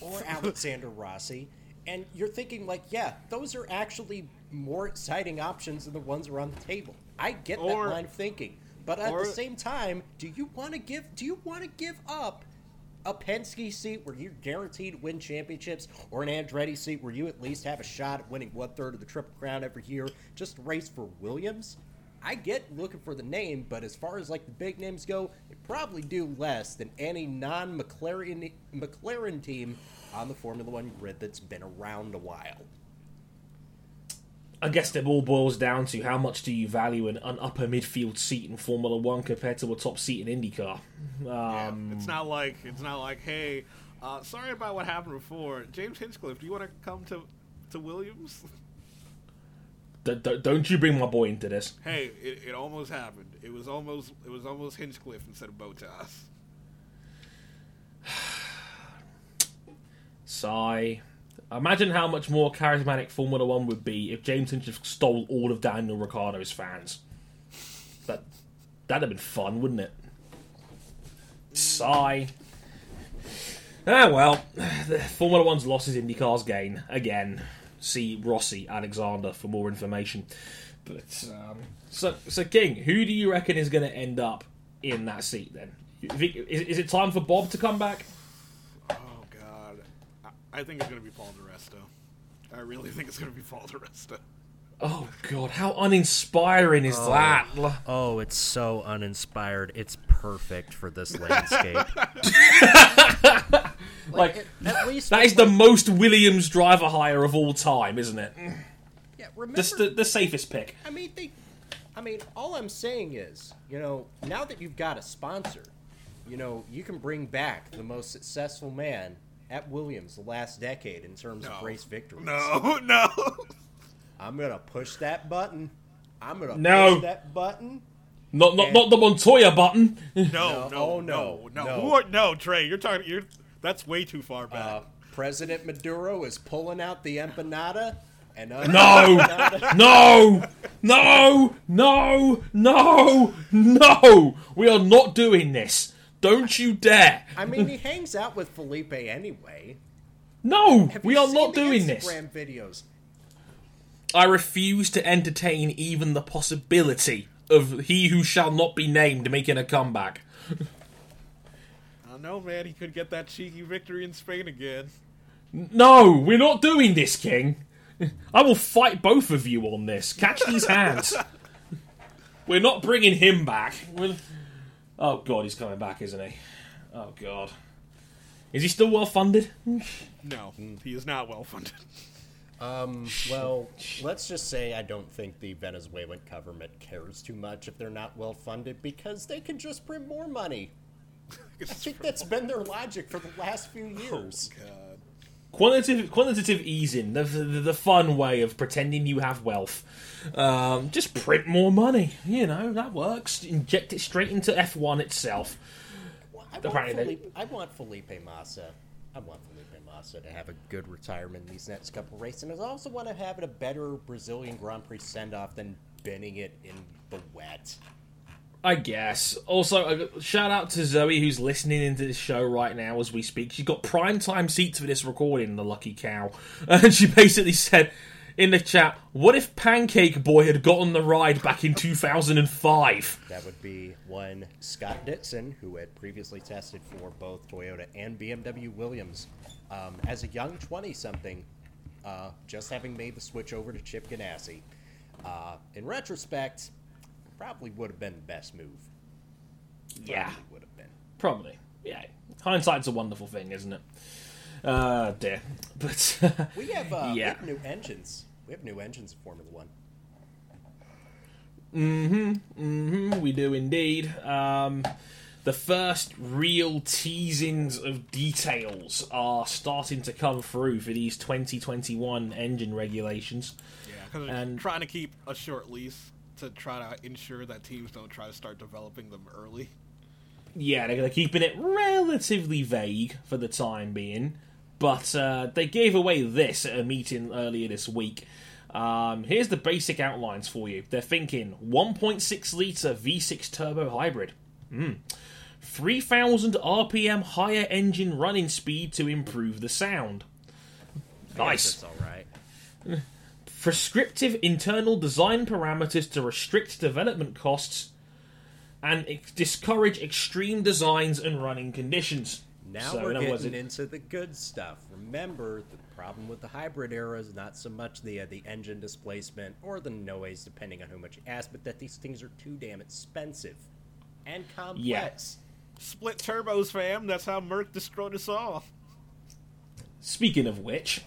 or Alexander Rossi, and you're thinking like, yeah, those are actually more exciting options than the ones that are on the table. I get Or- that line of thinking, but at or- the same time, do you want to give? Do you want to give up? A Penske seat where you're guaranteed to win championships, or an Andretti seat where you at least have a shot at winning one third of the Triple Crown every year, just race for Williams. I get looking for the name, but as far as like the big names go, they probably do less than any non-McLaren McLaren team on the Formula One grid that's been around a while. I guess it all boils down to how much do you value an, an upper midfield seat in Formula One compared to a top seat in IndyCar. Yeah, Um, it's not like it's not like, hey, uh, sorry about what happened before. James Hinchcliffe, do you want to come to to Williams? don't you bring my boy into this. hey, it, it almost happened. It was almost it was almost Hinchcliffe instead of Bottas. Sigh. Imagine how much more charismatic Formula One would be if James Hinchcliffe stole all of Daniel Ricciardo's fans. That that'd have been fun, wouldn't it? Sigh. Ah well, Formula One's loss is IndyCar's gain again. See Rossi, Alexander for more information. But um, so so King, who do you reckon is going to end up in that seat then? Is it time for Bob to come back? Oh God, I, I think it's gonna be Paul di Resta. I really think it's gonna be Paul di Resta. Oh god, how uninspiring is oh. that? Oh, it's so uninspired. It's perfect for this landscape. Like at least that is the most Williams driver hire of all time, isn't it? yeah, remember, Just the, the safest pick. I mean, they. I mean, all I'm saying is, you know, now that you've got a sponsor, you know, you can bring back the most successful man at Williams the last decade in terms No. of race victories. No, no. I'm gonna push that button. I'm gonna No. push that button. Not not And- not the Montoya button. No, No, no, oh, no, no, no, no. Who are, no, Trey, you're talking. You're that's way too far back. Uh, President Maduro is pulling out the empanada, and No, empanada- no, no, no, no, no. We are not doing this. Don't you dare. I mean, he hangs out with Felipe anyway. No, Have we you are seen not the doing this. Videos. I refuse to entertain even the possibility of he who shall not be named making a comeback. I don't know, man. He could get that cheeky victory in Spain again. No, we're not doing this, King. I will fight both of you on this. Catch these hands. We're not bringing him back. We're- Oh god, he's coming back, isn't he? Oh god. Is he still well funded? No, he is not well funded. Um, well, let's just say I don't think the Venezuelan government cares too much if they're not well funded because they can just print more money. I think that's been their logic for the last few years. God. Quantitative, quantitative easing, the, the, the fun way of pretending you have wealth. Um, just print more money. You know, that works. Inject it straight into F1 itself. Well, I, want Felipe, I want Felipe Massa. I want Felipe Massa to have a good retirement in these next couple races, and I also want to have it a better Brazilian Grand Prix send off than bending it in the wet. I guess. Also, shout out to Zoe who's listening into this show right now as we speak. She's got prime time seats for this recording, the lucky cow. And she basically said in the chat, What if Pancake Boy had gotten the ride back in 2005? That would be one Scott Dixon, who had previously tested for both Toyota and BMW Williams um, as a young 20 something, uh, just having made the switch over to Chip Ganassi. Uh, in retrospect, probably would have been the best move. Yeah, Probably would have been. probably. Yeah. Hindsight's a wonderful thing, isn't it? Uh, dear. But. We have, uh, we Yeah. have new engines. We have new engines in Formula One. Mm, hmm. we do indeed. Um, the first real teasings of details are starting to come through for these 2021 engine regulations. Yeah, because And- trying to keep a short lease to try to ensure that teams don't try to start developing them early. Yeah, they're, they're keeping it relatively vague for the time being, but uh, they gave away this at a meeting earlier this week. Um, here's the basic outlines for you. They're thinking 1.6 litre V6 turbo hybrid. Mm. 3000 RPM higher engine running speed to improve the sound. Nice. That's all right. Prescriptive internal design parameters to restrict development costs and ex- discourage extreme designs and running conditions. Now So, we're in getting into the good stuff. Remember, the problem with the hybrid era is not so much the uh, the engine displacement or the noise, depending on how much you ask, but that these things are too damn expensive and complex. Split turbos, fam. That's how Merc destroyed us all. Speaking of which,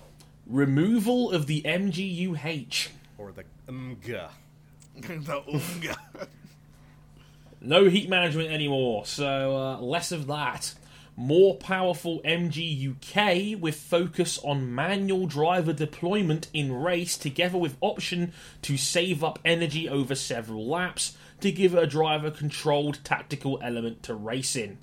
removal of the MGUH. Or the umga. the Unga. No heat management anymore, so uh, less of that. More powerful MGUK with focus on manual driver deployment in race, together with option to save up energy over several laps to give a driver controlled tactical element to racing.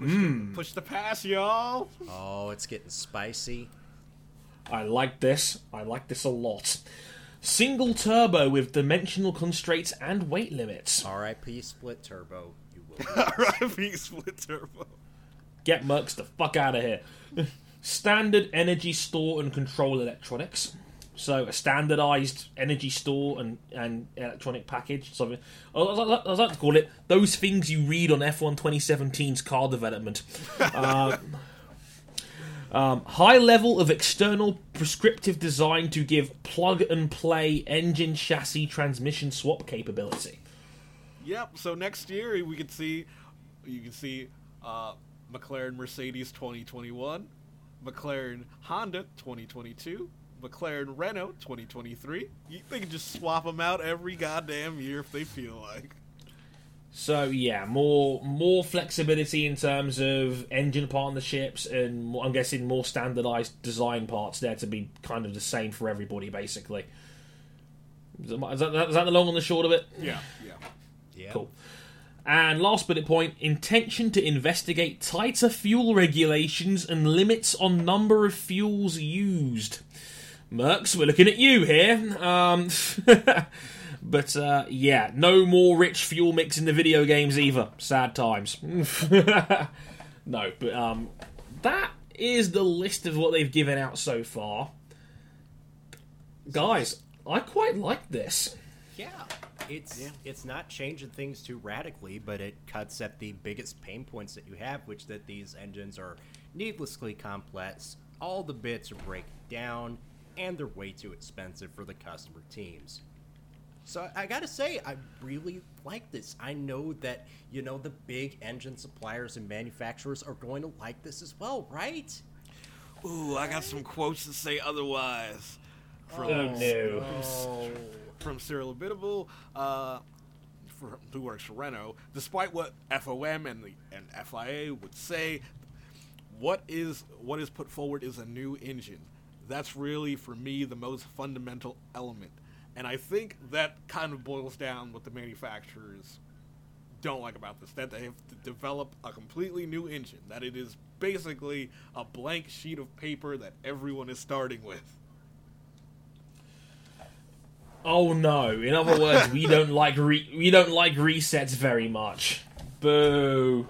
Mm. Push the pass, y'all. Oh, it's getting spicy. I like this. I like this a lot. Single turbo with dimensional constraints and weight limits. R.I.P. Split Turbo. You will. RIP split turbo. Get Mercs the fuck out of here. Standard energy store and control electronics. So a standardized energy store and, and electronic package. Something I like, I like to call it those things you read on F1 2017's car development. Uh, um, high level of external prescriptive design to give plug and play engine chassis transmission swap capability. Yep. So next year we could see, you can see, uh, McLaren Mercedes 2021, McLaren Honda 2022, McLaren Renault 2023. You, they can just swap them out every goddamn year if they feel like. So yeah, more more flexibility in terms of engine partnerships, and I'm guessing more standardized design parts there to be kind of the same for everybody, basically. Is that, is that, is that the long and the short of it? Yeah. Yeah. Yeah. Cool. And last bullet point: intention to investigate tighter fuel regulations and limits on number of fuels used. Mercs, we're looking at you here. Um, but uh, yeah, no more rich fuel mix in the video games either. Sad times. no, but um, that is the list of what they've given out so far. Guys, I quite like this. Yeah. It's it's not changing things too radically, but it cuts at the biggest pain points that you have, which that these engines are needlessly complex. All the bits are breaking down, and they're way too expensive for the customer teams. So I gotta say, I really like this. I know that you know the big engine suppliers and manufacturers are going to like this as well, right? Ooh, I got some quotes to say otherwise. From, Oh no. Oh, from Cyril Abiteboul, uh, for, who works for Renault, despite what FOM and the and FIA would say, what is what is put forward is a new engine. That's really for me the most fundamental element, and I think that kind of boils down what the manufacturers don't like about this that they have to develop a completely new engine that it is basically a blank sheet of paper that everyone is starting with Oh no! In other words, we don't like re- we don't like resets very much. Boo!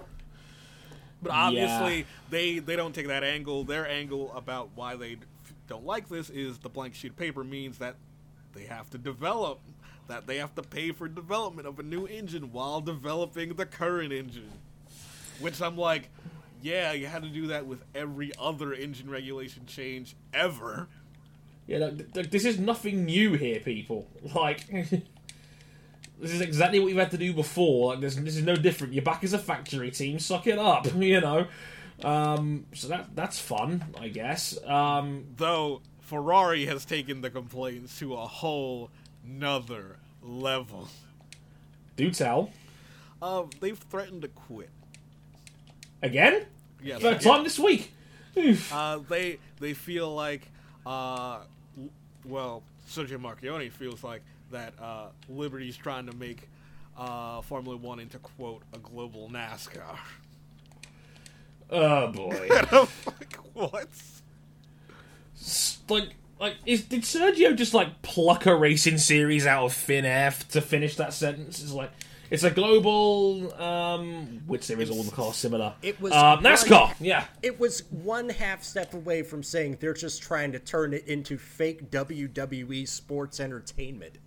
But Yeah. obviously, they they don't take that angle. Their angle about why they don't like this is the blank sheet of paper means that they have to develop, that they have to pay for development of a new engine while developing the current engine. Which I'm like, yeah, you had to do that with every other engine regulation change ever. Yeah, look, th- this is nothing new here, people. Like, this is exactly what you've had to do before. Like, this, this is no different. You're back as a factory team. Suck it up, you know. Um, so that that's fun, I guess. Um, Though Ferrari has taken the complaints to a whole nother level. do tell Uh, they've threatened to quit. again. Yes, Third time this week. Uh, they they feel like, uh, l- well, Sergio Marchionne feels like that uh, Liberty's trying to make uh, Formula One into quote a global NASCAR. Oh boy. And I'm like, what? Like like, is did Sergio just like pluck a racing series out of thin air to finish that sentence? It's like it's a global. um Which series are all the cars similar? It was um, NASCAR. right- Yeah, It was one half step away from saying they're just trying to turn it into fake WWE sports entertainment.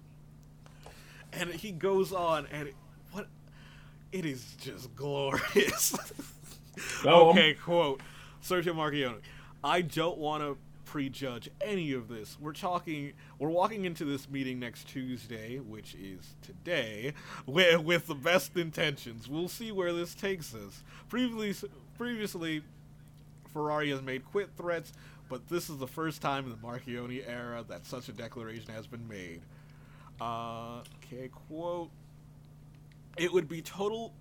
and he goes on and it, what it is just glorious Go on. Okay quote sergio marchionne i don't want to prejudge any of this. We're talking we're walking into this meeting next tuesday which is today with, with the best intentions. We'll see where this takes us. Previously previously ferrari has made quit threats but this is the first time in the marchionne era that such a declaration has been made. Uh, okay, quote. It would be total,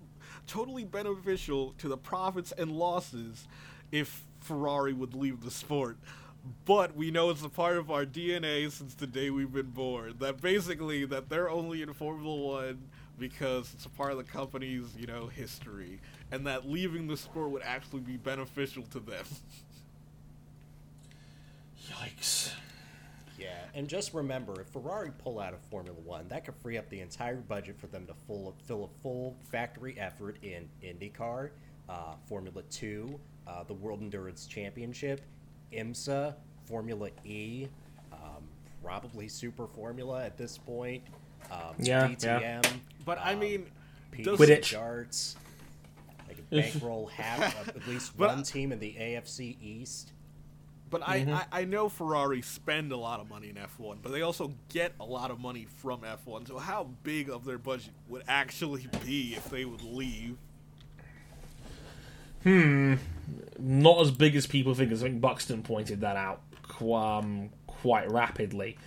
totally beneficial to the profits and losses if Ferrari would leave the sport. But we know it's a part of our DNA since the day we've been born. That basically that they're only in Formula One because it's a part of the company's, you know, history, and that leaving the sport would actually be beneficial to them. Yikes. Yeah, and just remember, if Ferrari pull out of Formula One, that could free up the entire budget for them to full, fill a full factory effort in IndyCar, uh, Formula Two, uh, the World Endurance Championship, IMSA, Formula E, um, probably Super Formula at this point, um, Yeah, DTM. But I um, mean, P- does- Quidditch. darts. They could bankroll half, of at least one I- team in the AFC East. But I, I, I know Ferrari spend a lot of money in F1, but they also get a lot of money from F1. So how big of their budget would actually be if they would leave? Hmm, not as big as people think. I think Buxton pointed that out qu- um, quite rapidly.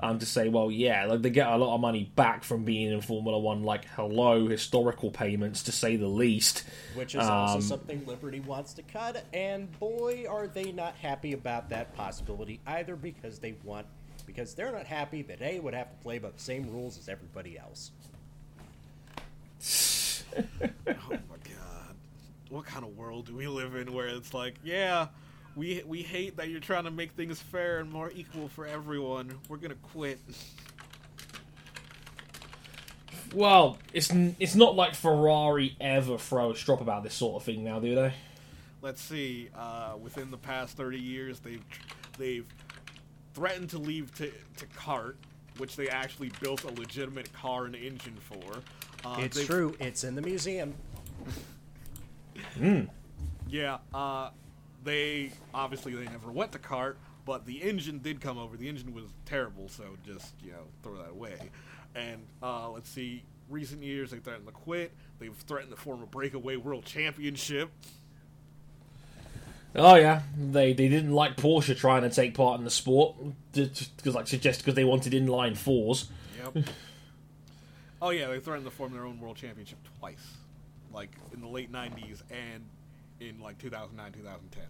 Um, to say, well, yeah, like they get a lot of money back from being in Formula One. Like, hello, historical payments to say the least. which is also Um, something Liberty wants to cut, and boy, are they not happy about that possibility either because they want because they're not happy that they would have to play by the same rules as everybody else. Oh my god. What kind of world do we live in where it's like, yeah, we we hate that you're trying to make things fair and more equal for everyone. We're going to quit. Well, it's n- it's not like Ferrari ever throw a strop about this sort of thing now, do they? Let's see. Uh, within the past 30 years, they've they've threatened to leave to to CART, which they actually built a legitimate car and engine for. Uh, it's they've- true. It's in the museum. Yeah, uh, they obviously they never went to CART, but the engine did come over. The engine was terrible, so just you know throw that away. And uh, let's see, recent years they threatened to quit. They've threatened to form a breakaway world championship. Oh yeah, they they didn't like Porsche trying to take part in the sport because like suggest because they wanted inline fours. Yep. oh yeah, they threatened to form their own world championship twice, like in the late '90s and in like 2009, 2010.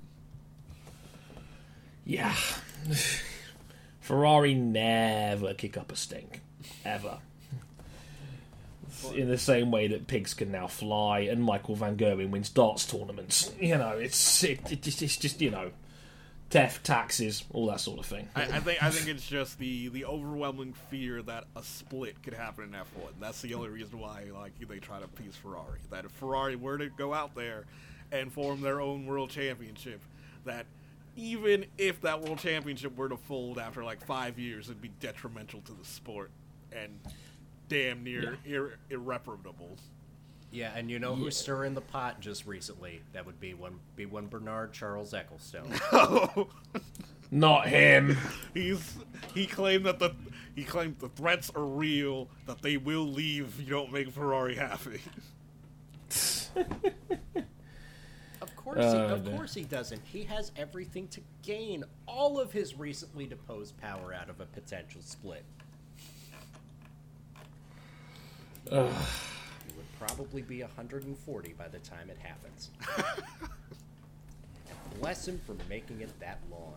Yeah, Ferrari never kick up a stink ever. In the same way that pigs can now fly and Michael Van Gerwen wins darts tournaments, you know, it's it, it just, it's just you know, theft, taxes, all that sort of thing. I, I think I think it's just the the overwhelming fear that a split could happen in F1. That's the only reason why like they try to appease Ferrari. That if Ferrari were to go out there and form their own world championship, that even if that world championship were to fold after like five years, it'd be detrimental to the sport and damn near ir- irreparable. Yeah, and you know who's stirring the pot just recently? That would be one be one Bernard Charles Ecclestone. Not him. He's he claimed that the he claimed the threats are real, that they will leave if you don't make Ferrari happy. Of course, he, Uh, of course he doesn't. He has everything to gain all of his recently deposed power out of a potential split. It would probably be 140 by the time it happens. Bless him for making it that long.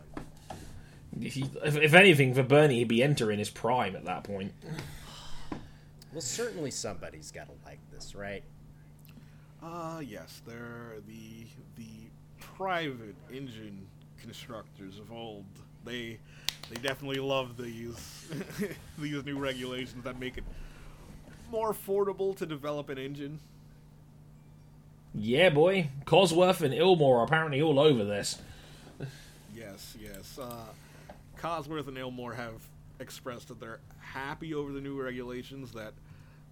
If, he, if, if anything, for Bernie, he'd be entering his prime at that point. Well, certainly somebody's got to like this, right? Uh yes, they're the the private engine constructors of old. They they definitely love these these new regulations that make it more affordable to develop an engine. Yeah, boy. Cosworth and Ilmor are apparently all over this. Yes, yes. Uh, Cosworth and Ilmor have expressed that they're happy over the new regulations, that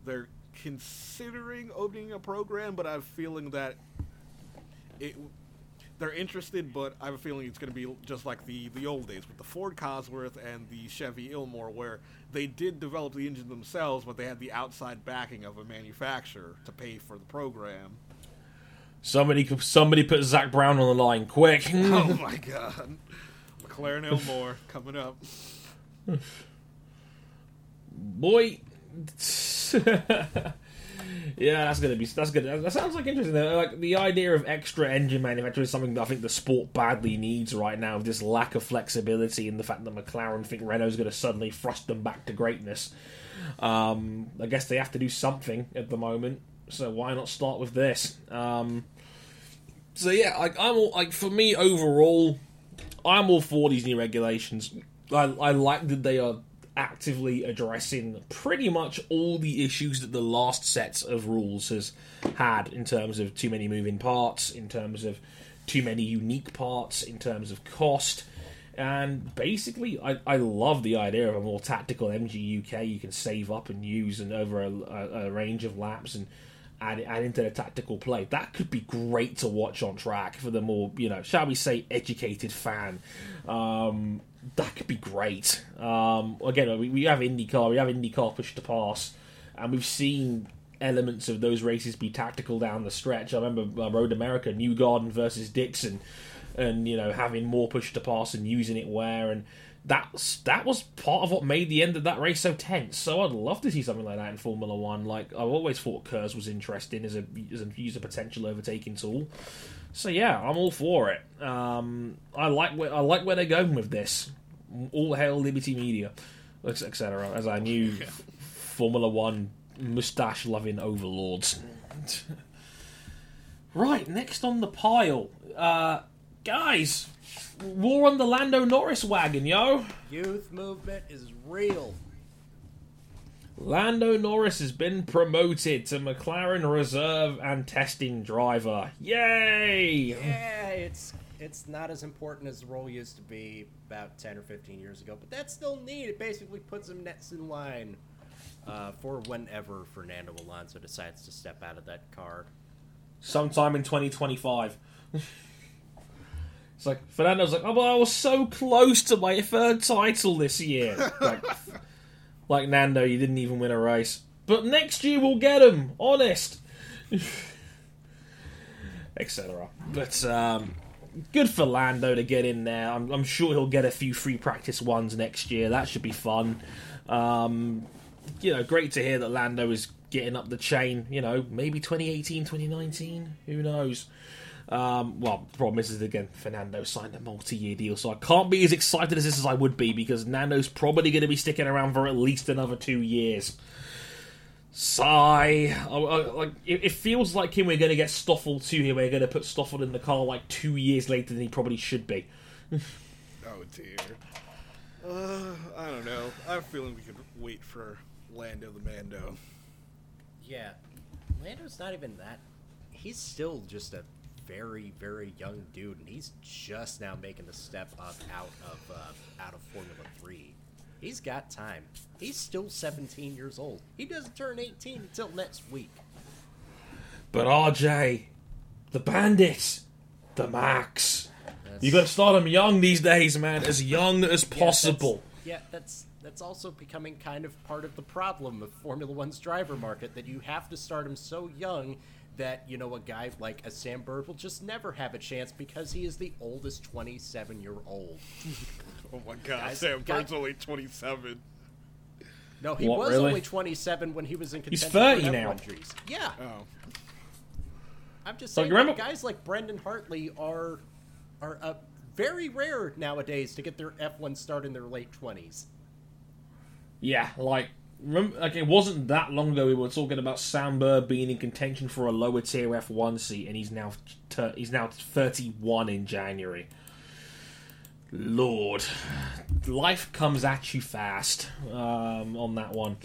they're considering opening a program, but I have a feeling that it they're interested, but I have a feeling it's going to be just like the, the old days with the Ford Cosworth and the Chevy Ilmor, where they did develop the engine themselves, but they had the outside backing of a manufacturer to pay for the program. Somebody, somebody put Zak Brown on the line, quick! oh my god. McLaren Ilmor coming up. boy. yeah, that's gonna be that's good. That sounds like interesting. Like the idea of extra engine manufacturing is something that I think the sport badly needs right now. This lack of flexibility and the fact that McLaren think Renault's going to suddenly thrust them back to greatness. Um, I guess they have to do something at the moment. So why not start with this? Um, so yeah, like I'm all, like for me overall, I'm all for these new regulations. I, I like that they are actively addressing pretty much all the issues that the last sets of rules has had in terms of too many moving parts, in terms of too many unique parts, in terms of cost. And basically, I, I love the idea of a more tactical MG UK you can save up and use and over a, a, a range of laps and add, add into the tactical play. That could be great to watch on track for the more, you know, shall we say, educated fan. Um, that could be great. Um, again, we, we have IndyCar, we have IndyCar push to pass, and we've seen elements of those races be tactical down the stretch. I remember uh, Road America, Newgarden versus Dixon, and you know having more push to pass and using it where and. That's that was part of what made the end of that race so tense. So I'd love to see something like that in Formula One. Like I've always thought KERS was interesting as a as a user potential overtaking tool. So yeah, I'm all for it. Um, I like where I like where they're going with this. All hail Liberty Media, etc. As I knew, Formula One mustache loving overlords. right, next on the pile, uh, guys. War on the Lando Norris wagon, yo. Youth movement is real. Lando Norris has been promoted to McLaren reserve and testing driver. Yay! Yeah, it's it's not as important as the role used to be about 10 or 15 years ago, but that's still neat. It basically puts him next in line uh, for whenever Fernando Alonso decides to step out of that car. Sometime in 2025. It's like Fernando's like, oh, well, I was so close to my third title this year. like, like Nando, you didn't even win a race, but next year we'll get him. Honest, etc. But um, good for Lando to get in there. I'm, I'm, sure he'll get a few free practice ones next year. That should be fun. Um, you know, great to hear that Lando is getting up the chain. You know, maybe 2018, 2019. Who knows? Um, well, the problem is, is again, Fernando signed a multi-year deal, so I can't be as excited as this as I would be because Nando's probably going to be sticking around for at least another two years. Sigh. I, I, like it, it, feels like him. We're going to get Stoffel too. Here, we're going to put Stoffel in the car like two years later than he probably should be. oh dear. Uh, I don't know. I have a feeling we could wait for Lando the Mando. Yeah, Lando's not even that. He's still just a very, very young dude, and he's just now making the step up out of uh, out of Formula Three. He's got time. He's still 17 years old. He doesn't turn 18 until next week. But RJ, the Bandit, the Max. That's... You got to start them young these days, man, as young as possible. Yeah, that's, yeah, that's that's also becoming kind of part of the problem of Formula One's driver market that you have to start him so young that you know a guy like a Sam Bird will just never have a chance because he is the oldest 27 year old. oh my God, Guys, Sam Bird's only 27. No, he what, was really? only 27 when he was in contention. He's 30 now. Injuries. Yeah. Oh. I'm just saying, like, guys like Brendon Hartley are are uh, very rare nowadays to get their F1 start in their late 20s. Yeah, like remember, like it wasn't that long ago we were talking about Sam Bird being in contention for a lower tier F1 seat, and he's now ter- he's now 31 in January. Lord, life comes at you fast um, on that one.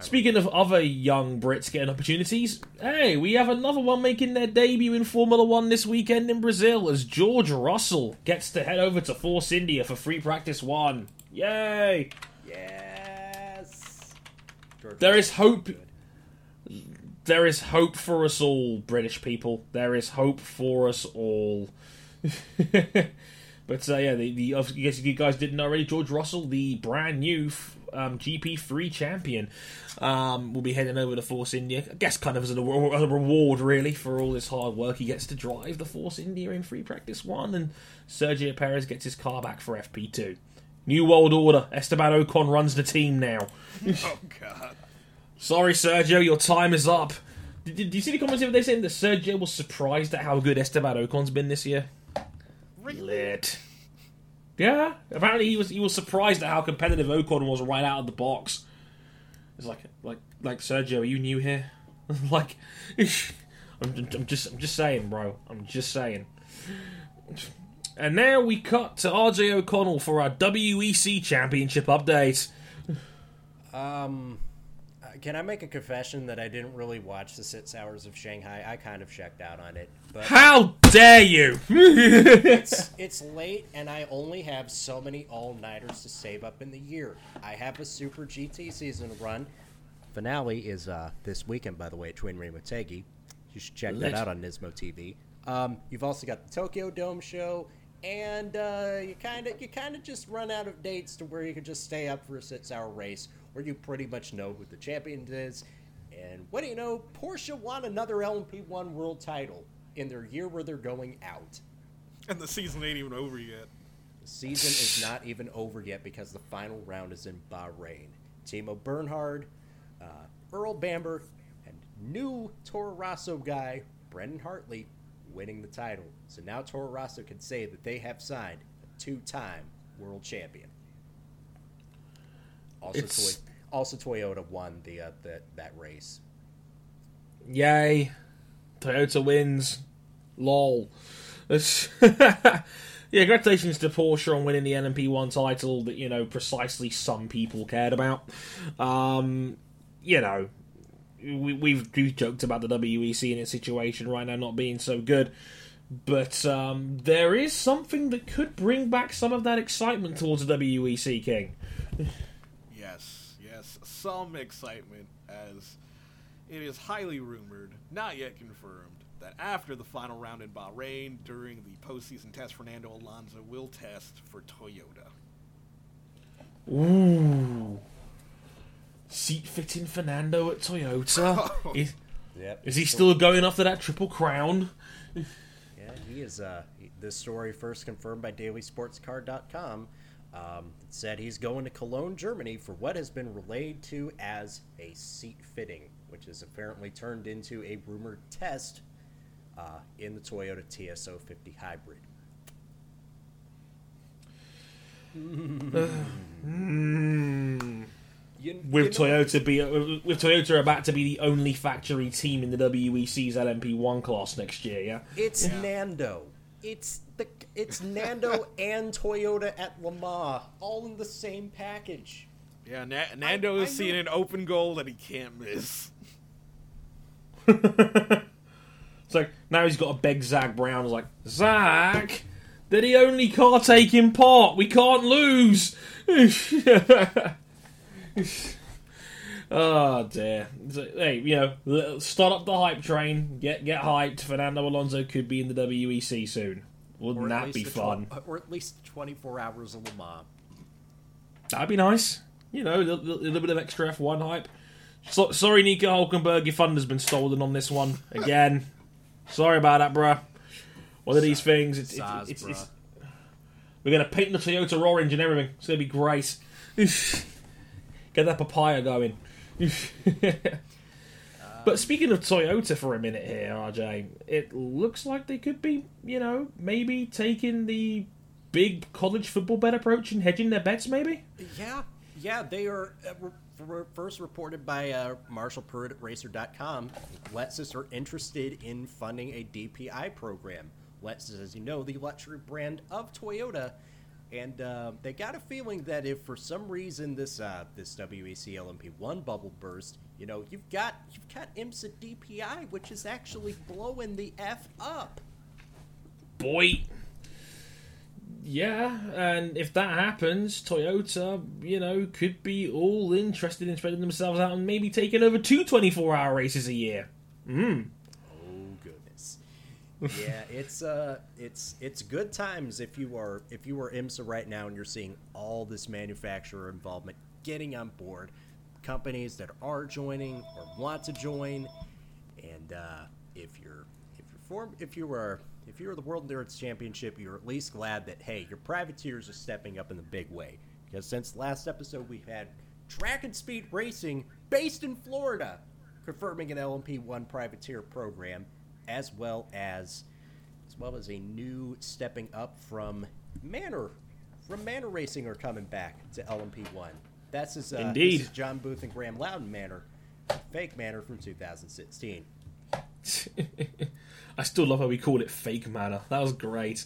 Speaking of other young Brits getting opportunities, hey, we have another one making their debut in Formula One this weekend in Brazil as George Russell gets to head over to Force India for free practice one. Yay! Yes. George There is hope. good. There is hope for us all, British people. There is hope for us all. but uh, yeah, the, the I guess if you guys didn't know already, George Russell, the brand new f- um, GP3 champion, um, will be heading over to Force India. I guess kind of as a, as a reward, really, for all this hard work. He gets to drive the Force India in free practice one, and Sergio Perez gets his car back for FP2. New World Order. Esteban Ocon runs the team now. Oh God. Sorry, Sergio, your time is up. Did, did, you see the comments the other day saying that Sergio was surprised at how good Esteban Ocon's been this year? Lit. Yeah, apparently he was he was surprised at how competitive Ocon was right out of the box. It's like like like Sergio, are you new here? like, I'm, I'm just I'm just saying, bro. I'm just saying. And now we cut to RJ O'Connell for our WEC Championship update. Um, can I make a confession that I didn't really watch the Six Hours of Shanghai? I kind of checked out on it, but How dare you! it's, it's late and I only have so many all nighters to save up in the year. I have a Super GT season run. Finale is uh, this weekend, by the way, at Twin with You should check Lit. that out on Nismo TV. Um, you've also got the Tokyo Dome show, and uh, you kind of you kind of just run out of dates to where you can just stay up for a six-hour race where you pretty much know who the champion is. And what do you know? Porsche won another LMP1 world title in their year where they're going out. And the season ain't even over yet. The season is not even over yet because the final round is in Bahrain. Timo Bernhard, uh, Earl Bamber, and new Toro Rosso guy, Brendon Hartley, winning the title. So now Toro Rosso can say that they have signed a two time world champion. Also, It's- Toy- also Toyota won the, uh, the that race. Yay. Toyota wins. Lol. Yeah, congratulations to Porsche on winning the LMP1 title that, you know, precisely some people cared about. Um, you know, we, we've, we've joked about the WEC in its situation right now not being so good. But um, there is something that could bring back some of that excitement towards the WEC, King. Yes, yes, some excitement as it is highly rumored, not yet confirmed, that after the final round in Bahrain during the postseason test, Fernando Alonso will test for Toyota. Ooh. Seat fitting Fernando at Toyota. is, Yep. is he still going after that triple crown? Yeah, he is. Uh, he- this story first confirmed by DailySportsCar.com. Um, it said he's going to Cologne, Germany, for what has been relayed to as a seat fitting, which has apparently turned into a rumored test uh, in the Toyota TS050 hybrid. You, With you know- Toyota be with Toyota about to be the only factory team in the WEC's LMP1 class next year, yeah. It's Nando. It's the it's Nando and Toyota at Le Mans all in the same package. Yeah, Na- Nando I is seeing know- an open goal that he can't miss. It's like now he's got to beg Zak Brown. It's like Zach, they're the only car taking part. We can't lose. oh dear. So, hey, you know, start up the hype train. Get get hyped. Fernando Alonso could be in the WEC soon. Wouldn't that be fun? tw- or at least 24 hours of Le Mans. That'd be nice. You know, a little, little bit of extra F1 hype. So, sorry, Nico Hulkenberg, your thunder's been stolen on this one again. sorry about that, bruh. One of these things. It's, it's, Saz, it's, bruh. it's- we're gonna paint the Toyota orange and everything. It's gonna be great. Get that papaya going. but speaking of Toyota for a minute here, RJ, it looks like they could be, you know, maybe taking the big college football bet approach and hedging their bets, maybe. Yeah, yeah, they are uh, first reported by uh, Marshall Pruett at Racer.com. Lexus are interested in funding a DPI program. Lexus, as you know, the luxury brand of Toyota, And uh, they got a feeling that if for some reason this uh, this WEC LMP one bubble burst, you know, you've got you've got IMSA DPI, which is actually blowing the f up. boy. Yeah, and if that happens, Toyota, you know, could be all interested in spreading themselves out and maybe taking over two 24 hour races a year. Mm. Yeah, it's uh it's it's good times if you are if you are IMSA right now and you're seeing all this manufacturer involvement getting on board, companies that are joining or want to join, and uh, if you're if you're form if you are if you're the World Endurance Championship, you're at least glad that hey, your privateers are stepping up in the big way. Because since last episode, we've had Dragon Speed racing based in Florida confirming an LMP1 privateer program, as well as as well as a new stepping up from Manor from Manor Racing are coming back to LMP1. That's his, uh, Indeed. This is John Booth and Graeme Lowdon Manor, fake Manor from 2016. I still love how we called it fake manner. That was great.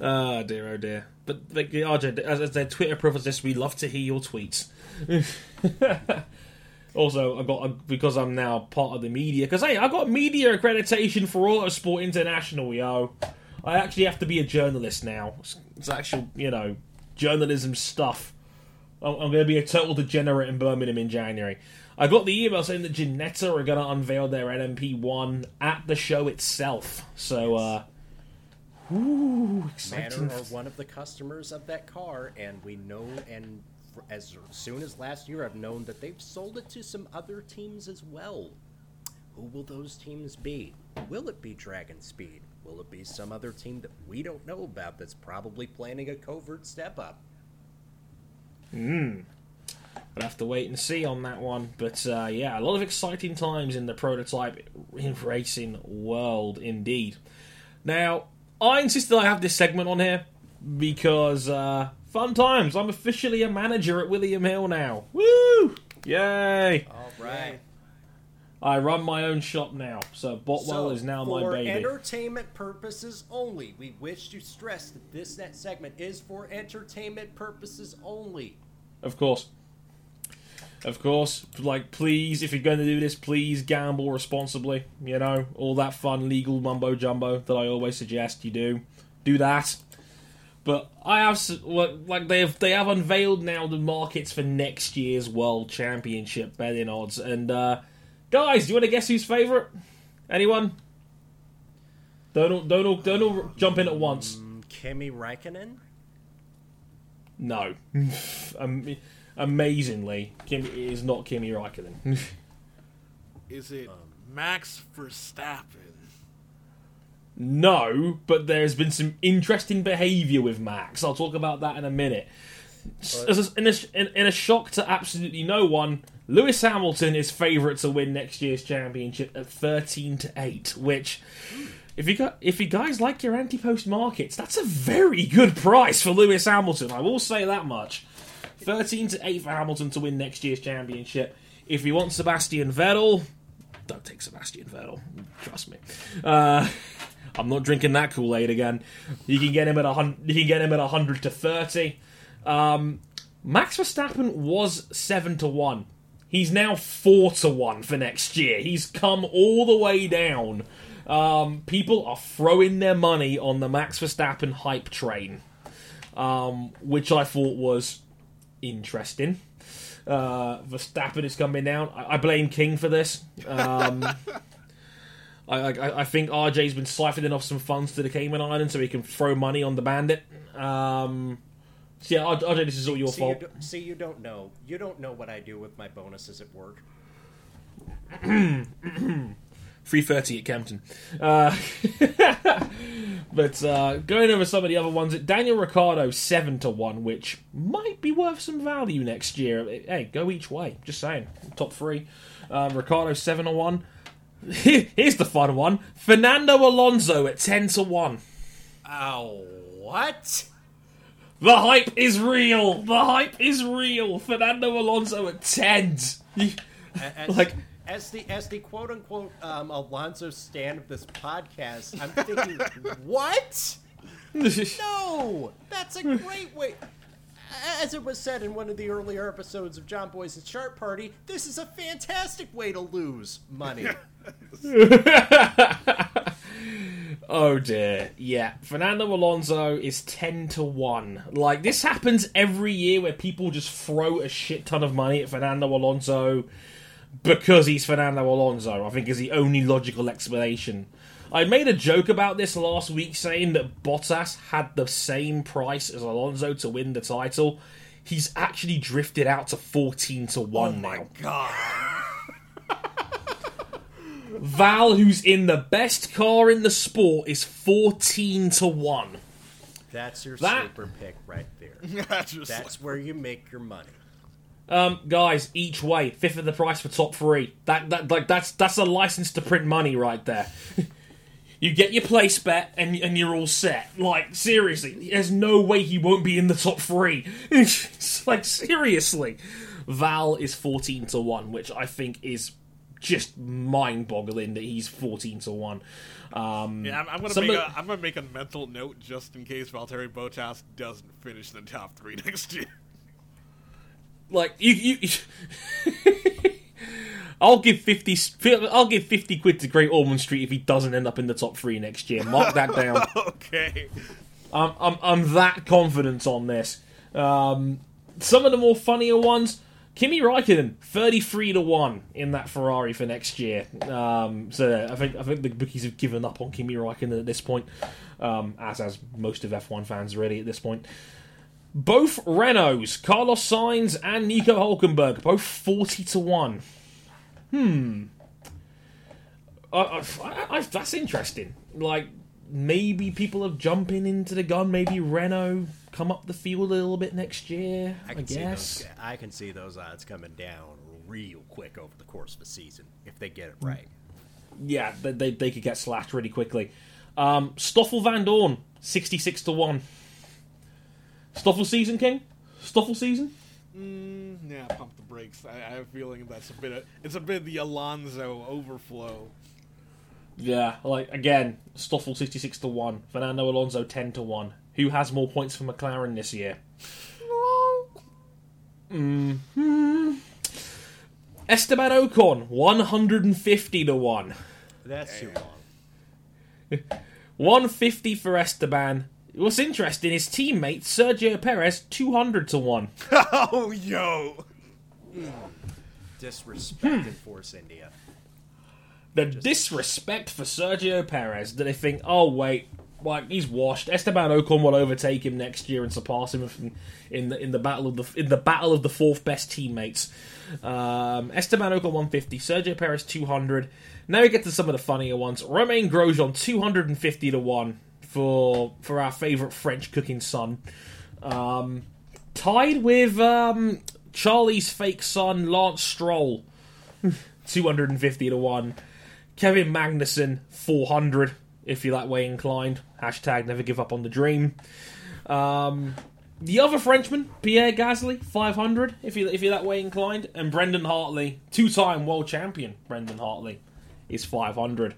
Ah, dear, oh dear. But like RJ, as, as their Twitter profile says, we love to hear your tweets. also, I got because I'm now part of the media. Because hey, I got media accreditation for Autosport International, yo. I actually have to be a journalist now. It's, it's actual, you know, journalism stuff. I'm, I'm going to be a total degenerate in Birmingham in January. I got the email saying that Ginetta are going to unveil their LMP1 at the show itself. So, uh, ooh, Manor exciting. are one of the customers of that car, and we know, and as soon as last year, I've known that they've sold it to some other teams as well. Who will those teams be? Will it be Dragon Speed? Will it be some other team that we don't know about that's probably planning a covert step up? Hmm. We'll have to wait and see on that one. But uh, yeah, a lot of exciting times in the prototype racing world indeed. Now, I insist that I have this segment on here because uh, fun times. I'm officially a manager at William Hill now. Woo! Yay! All right. I run my own shop now, so Botwell is now my baby. for entertainment purposes only, we wish to stress that this net segment is for entertainment purposes only. Of course. Of course. Like, please, if you're going to do this, please gamble responsibly. You know, all that fun legal mumbo jumbo that I always suggest you do. Do that. But I have like like they have they have unveiled now the markets for next year's World Championship betting odds. And uh, guys, do you want to guess who's favourite? Anyone? Don't all, don't all, don't all jump in at once. Kimi Räikkönen? No. Am- amazingly, Kim it is not Kimi Raikkonen. Is it Max Verstappen? No, but there's been some interesting behaviour with Max. I'll talk about that in a minute. A- in, a, in, in a shock to absolutely no one, Lewis Hamilton is favourite to win next year's championship at thirteen to eight. Which, if you got if you guys like your anti-post markets, that's a very good price for Lewis Hamilton. I will say that much. 13 to 8 for Hamilton to win next year's championship. If you want Sebastian Vettel, don't take Sebastian Vettel. Trust me. Uh, I'm not drinking that Kool Aid again. You can get him at a hun- you can get him at 100 to 30. Um, Max Verstappen was seven to one. He's now four to one for next year. He's come all the way down. Um, people are throwing their money on the Max Verstappen hype train, um, which I thought was interesting. Uh, Verstappen is coming down. I, I blame King for this. I, I, I think RJ's been siphoning off some funds to the Cayman Islands so he can throw money on the bandit. Um, so yeah, RJ, this is all your See you, fault. do- see, you don't know. You don't know what I do with my bonuses at work. 330 at Kempton. Uh, but uh, going over some of the other ones, Daniel Ricciardo 7 to 1, which might be worth some value next year. Hey, go each way. Just saying. Top three. Um, Ricciardo 7 to 1. Here's the fun one Fernando Alonso at 10 to 1. Oh, what? The hype is real. The hype is real. Fernando Alonso at 10. As, Like- as the as the quote unquote um, Alonso stand of this podcast, I'm thinking, what? No, that's a great way. As it was said in one of the earlier episodes of John Boy's Sharp Party, this is a fantastic way to lose money. Oh dear. Yeah. Fernando Alonso is 10 to 1. Like, this happens every year where people just throw a shit ton of money at Fernando Alonso because he's Fernando Alonso, I think is the only logical explanation. I made a joke about this last week saying that Bottas had the same price as Alonso to win the title. He's actually drifted out to 14 to 1 now. God. Val, who's in the best car in the sport, is 14 to 1. That's your That- sleeper pick right there. That's just That's where you make your money. Um, guys, each way, fifth of the price for top three. That that like that's that's a license to print money right there. you get your place bet and and you're all set. Like seriously, there's no way he won't be in the top three. It's like seriously, Val is fourteen to one, which I think is just mind-boggling that he's fourteen to one. Um, Yeah, I'm, I'm gonna some make a I'm gonna make a mental note just in case Valtteri Bottas doesn't finish in the top three next year. like you you. I'll give fifty. I'll give fifty quid to Great Ormond Street if he doesn't end up in the top three next year. Mark that down. okay. I'm, I'm, I'm that confident on this. Um, some of the more funnier ones, Kimi Raikkonen, 33 to 1 in that Ferrari for next year. Um, so I think I think the bookies have given up on Kimi Raikkonen at this point, um, as as most of F1 fans really at this point. Both Renaults, Carlos Sainz and Nico Hulkenberg, both 40 to 1. Hmm. I, I, that's interesting. Like, maybe people are jumping into the gun. Maybe Renault come up the field a little bit next year. I, I can see guess. those. I can see those odds coming down real quick over the course of the season if they get it right. Yeah, they, they, they could get slashed really quickly. Um, Stoffel Vandoorne, 66 to 1. Stoffel season, King? Stoffel season? Mm, yeah, pump the brakes. I, I have a feeling that's a bit. Of, it's a bit of the Alonso overflow. Yeah, like, again, Stoffel 66 to 1. Fernando Alonso 10 to 1. Who has more points for McLaren this year? hmm Esteban Ocon, 150 to 1. That's too long. 150 for Esteban. What's interesting is teammate Sergio Perez 200 to 1. oh, yo. Disrespect in Force India. The disrespect for Sergio Perez that they think, oh wait, like he's washed. Esteban Ocon will overtake him next year and surpass him in- the in the battle of the in the battle of the fourth best teammates. Um, Esteban Ocon 150, Sergio Perez 200. Now we get to some of the funnier ones. Romain Grosjean 250 to one for for our favorite French cooking son. Um, tied with um, Charlie's fake son Lance Stroll 250 to 1. Kevin Magnussen 400 if you're that way inclined. Hashtag never give up on the dream. Um, the other Frenchman, Pierre Gasly, 500 if you if you're that way inclined, and Brendon Hartley, two-time world champion Brendon Hartley, is 500.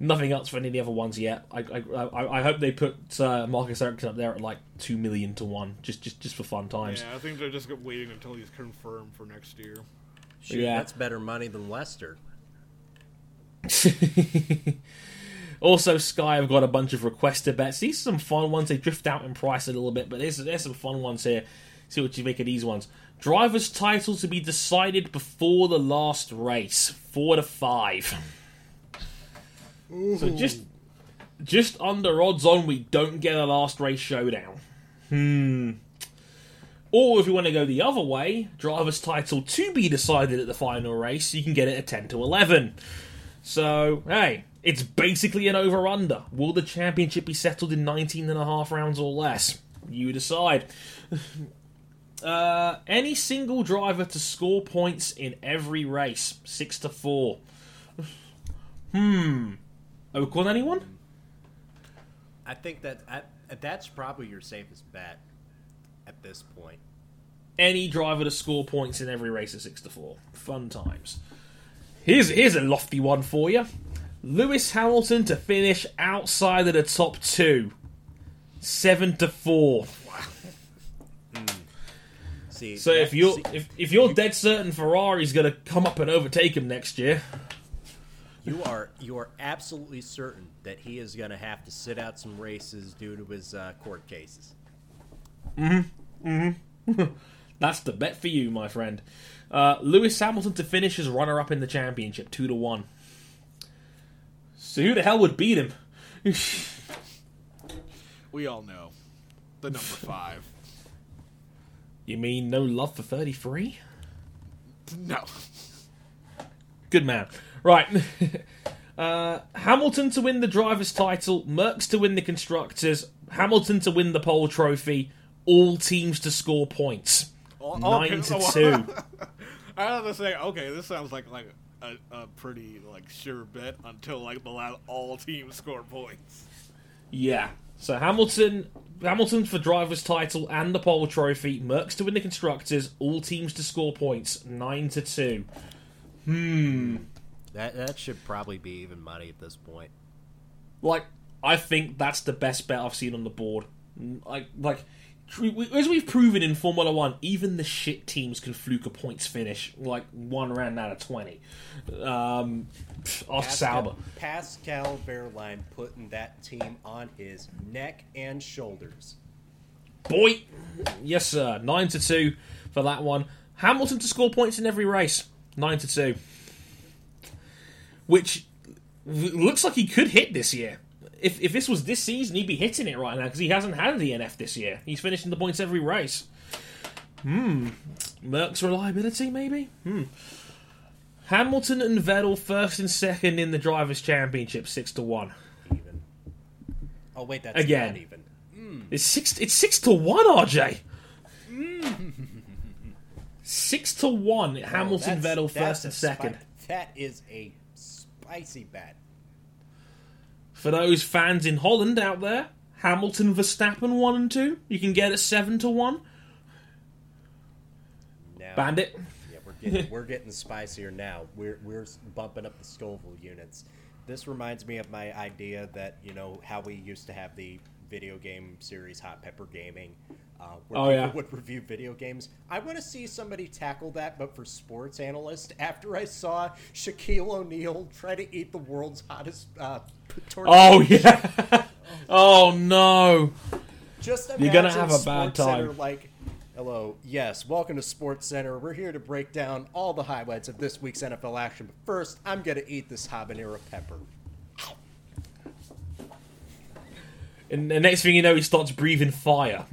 Nothing else for any of the other ones yet. I I, I, I hope they put uh, Marcus Ericsson up there at like two million to one, just just just for fun times. Yeah, I think they're just waiting until he's confirmed for next year. Shoot, Yeah. that's better money than Leicester. also, Sky have got a bunch of requested bets. These are some fun ones. They drift out in price a little bit, but there's there's some fun ones here. See what you make of these ones. Drivers' title to be decided before the last race. Four to five. So just just under odds on we don't get a last race showdown. Hmm. Or if you want to go the other way, driver's title to be decided at the final race, you can get it at 10 to 11. So, hey, it's basically an over under. Will the championship be settled in 19 and a half rounds or less? You decide. Uh, any single driver to score points in every race, 6 to 4. Hmm. Ocon, anyone? I think that I, that's probably your safest bet at this point. any driver to score points in every race at 6 to 4. Fun times. Here's here's a lofty one for you. Lewis Hamilton to finish outside of the top 2. seven to four. See, So if you're see, if, if you're dead certain Ferrari's going to come up and overtake him next year, you are you are absolutely certain that he is going to have to sit out some races due to his uh, court cases. that's the bet for you, my friend. Uh, Lewis Hamilton to finish as runner-up in the championship, two to one. So who the hell would beat him? We all know the number five. you mean no love for thirty-three? No. Good man. Right. uh, Hamilton to win the driver's title, Merc's to win the constructors, Hamilton to win the pole trophy, all teams to score points. All- Nine okay, to two. I have to say, okay, this sounds like like a, a pretty like sure bet until like the last all teams score points. Yeah. So Hamilton, Hamilton for driver's title and the pole trophy. Merc's to win the constructors. All teams to score points. Nine to two. Hmm. That that should probably be even money at this point. Like I think that's the best bet I've seen on the board. Like like tr- as we've proven in Formula One, even the shit teams can fluke a points finish like one round out of twenty. Um, pff, ask Sauber. Pascal Wehrlein putting that team on his neck and shoulders. Boy, yes sir. Nine to two for that one. Hamilton to score points in every race. Nine to two, which looks like he could hit this year. If if this was this season, he'd be hitting it right now because he hasn't had the NF this year. He's finishing the points every race. Hmm. Merc's reliability, maybe. Hmm. Hamilton and Vettel first and second in the drivers' championship, six to one. Even. Oh wait, that's Again. not even. It's six. It's six to one, RJ. six to one. Hamilton, Oh, that's- Vettel, first and second. spi- that is a spicy bet. For those fans in Holland out there, Hamilton, Verstappen, one and two. You can get it seven to one. Now, Bandit. Yeah, we're getting we're getting spicier now. We're we're bumping up the Scoville units. This reminds me of my idea that you know how we used to have the video game series Hot Pepper Gaming, uh, where Oh, people yeah. would review video games. I want to see somebody tackle that, but for sports analyst. After I saw Shaquille O'Neal try to eat the world's hottest uh, tortilla Oh yeah. Oh. oh no. Just You're gonna have a bad Sports Center time. like, hello, yes, welcome to Sports Center. We're here to break down all the highlights of this week's NFL action. But first, I'm gonna eat this habanero pepper. And the next thing you know, he starts breathing fire.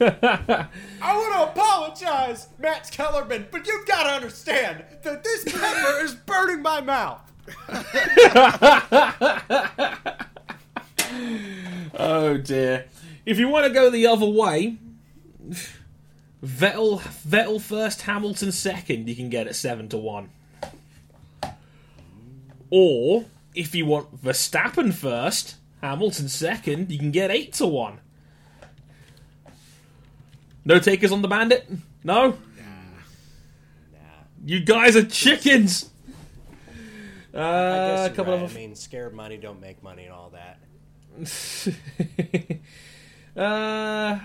I want to apologize, Max Kellerman, but you've got to understand that this pepper is burning my mouth. Oh dear. If you want to go the other way, Vettel Vettel first, Hamilton second, you can get it seven to one. Or if you want Verstappen first, Hamilton second, you can get eight to one. No takers on the bandit? No? Nah. You guys are chickens! Uh, I a guess you're couple right. of I mean, scared money don't make money and all that. uh,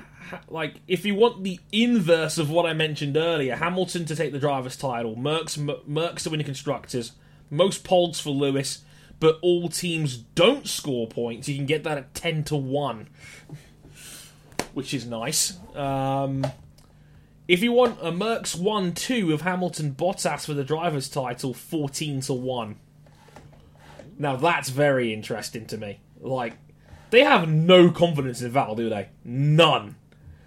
like if you want the inverse of what I mentioned earlier, Hamilton to take the driver's title, Merc's Merc's to win the constructors, most poles for Lewis, but all teams don't score points. You can get that at ten to one, which is nice. Um, if you want a Merc's one two of Hamilton Bottas for the driver's title, fourteen to one. Now that's very interesting to me. Like they have no confidence in Val, do they? None.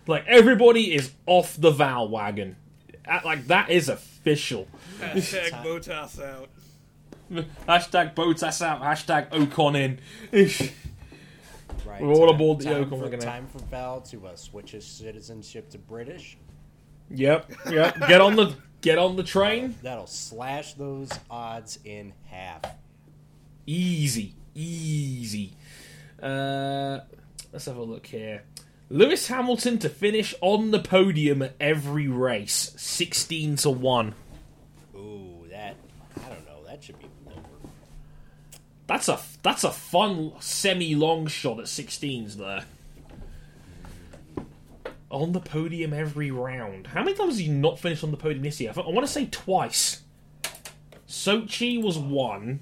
Like everybody is off the Val wagon. Like that is official. Hashtag Bottas out. Hashtag Bottas out. Hashtag Ocon in. Right. We're all time- aboard the time Ocon for, wagon. Time for Val to uh, switch his citizenship to British. yep. Yep. Get on the get on the train. That'll slash those odds in half. Easy. Easy. Uh, let's have a look here. Lewis Hamilton to finish on the podium at every race, sixteen to one. Ooh, that I don't know. That should be lower. That's a that's a fun semi long shot at 16s there. on the podium every round. How many times has he not finished on the podium this year? I, want to say twice. Sochi was one,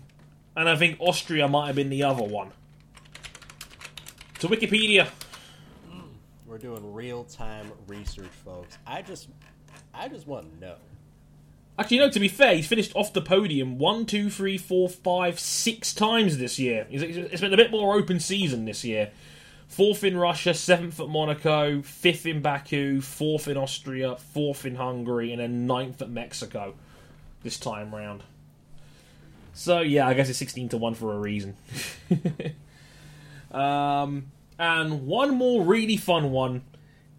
and I think Austria might have been the other one. To Wikipedia. We're doing real time research, folks. I just, I just want to know. Actually, no. To be fair, he's finished off the podium one, two, three, four, five, six times this year. It's been a bit more open season this year. Fourth in Russia, seventh at Monaco, fifth in Baku, fourth in Austria, fourth in Hungary, and then ninth at Mexico this time round. So yeah, I guess it's sixteen to one for a reason. um, and one more really fun one: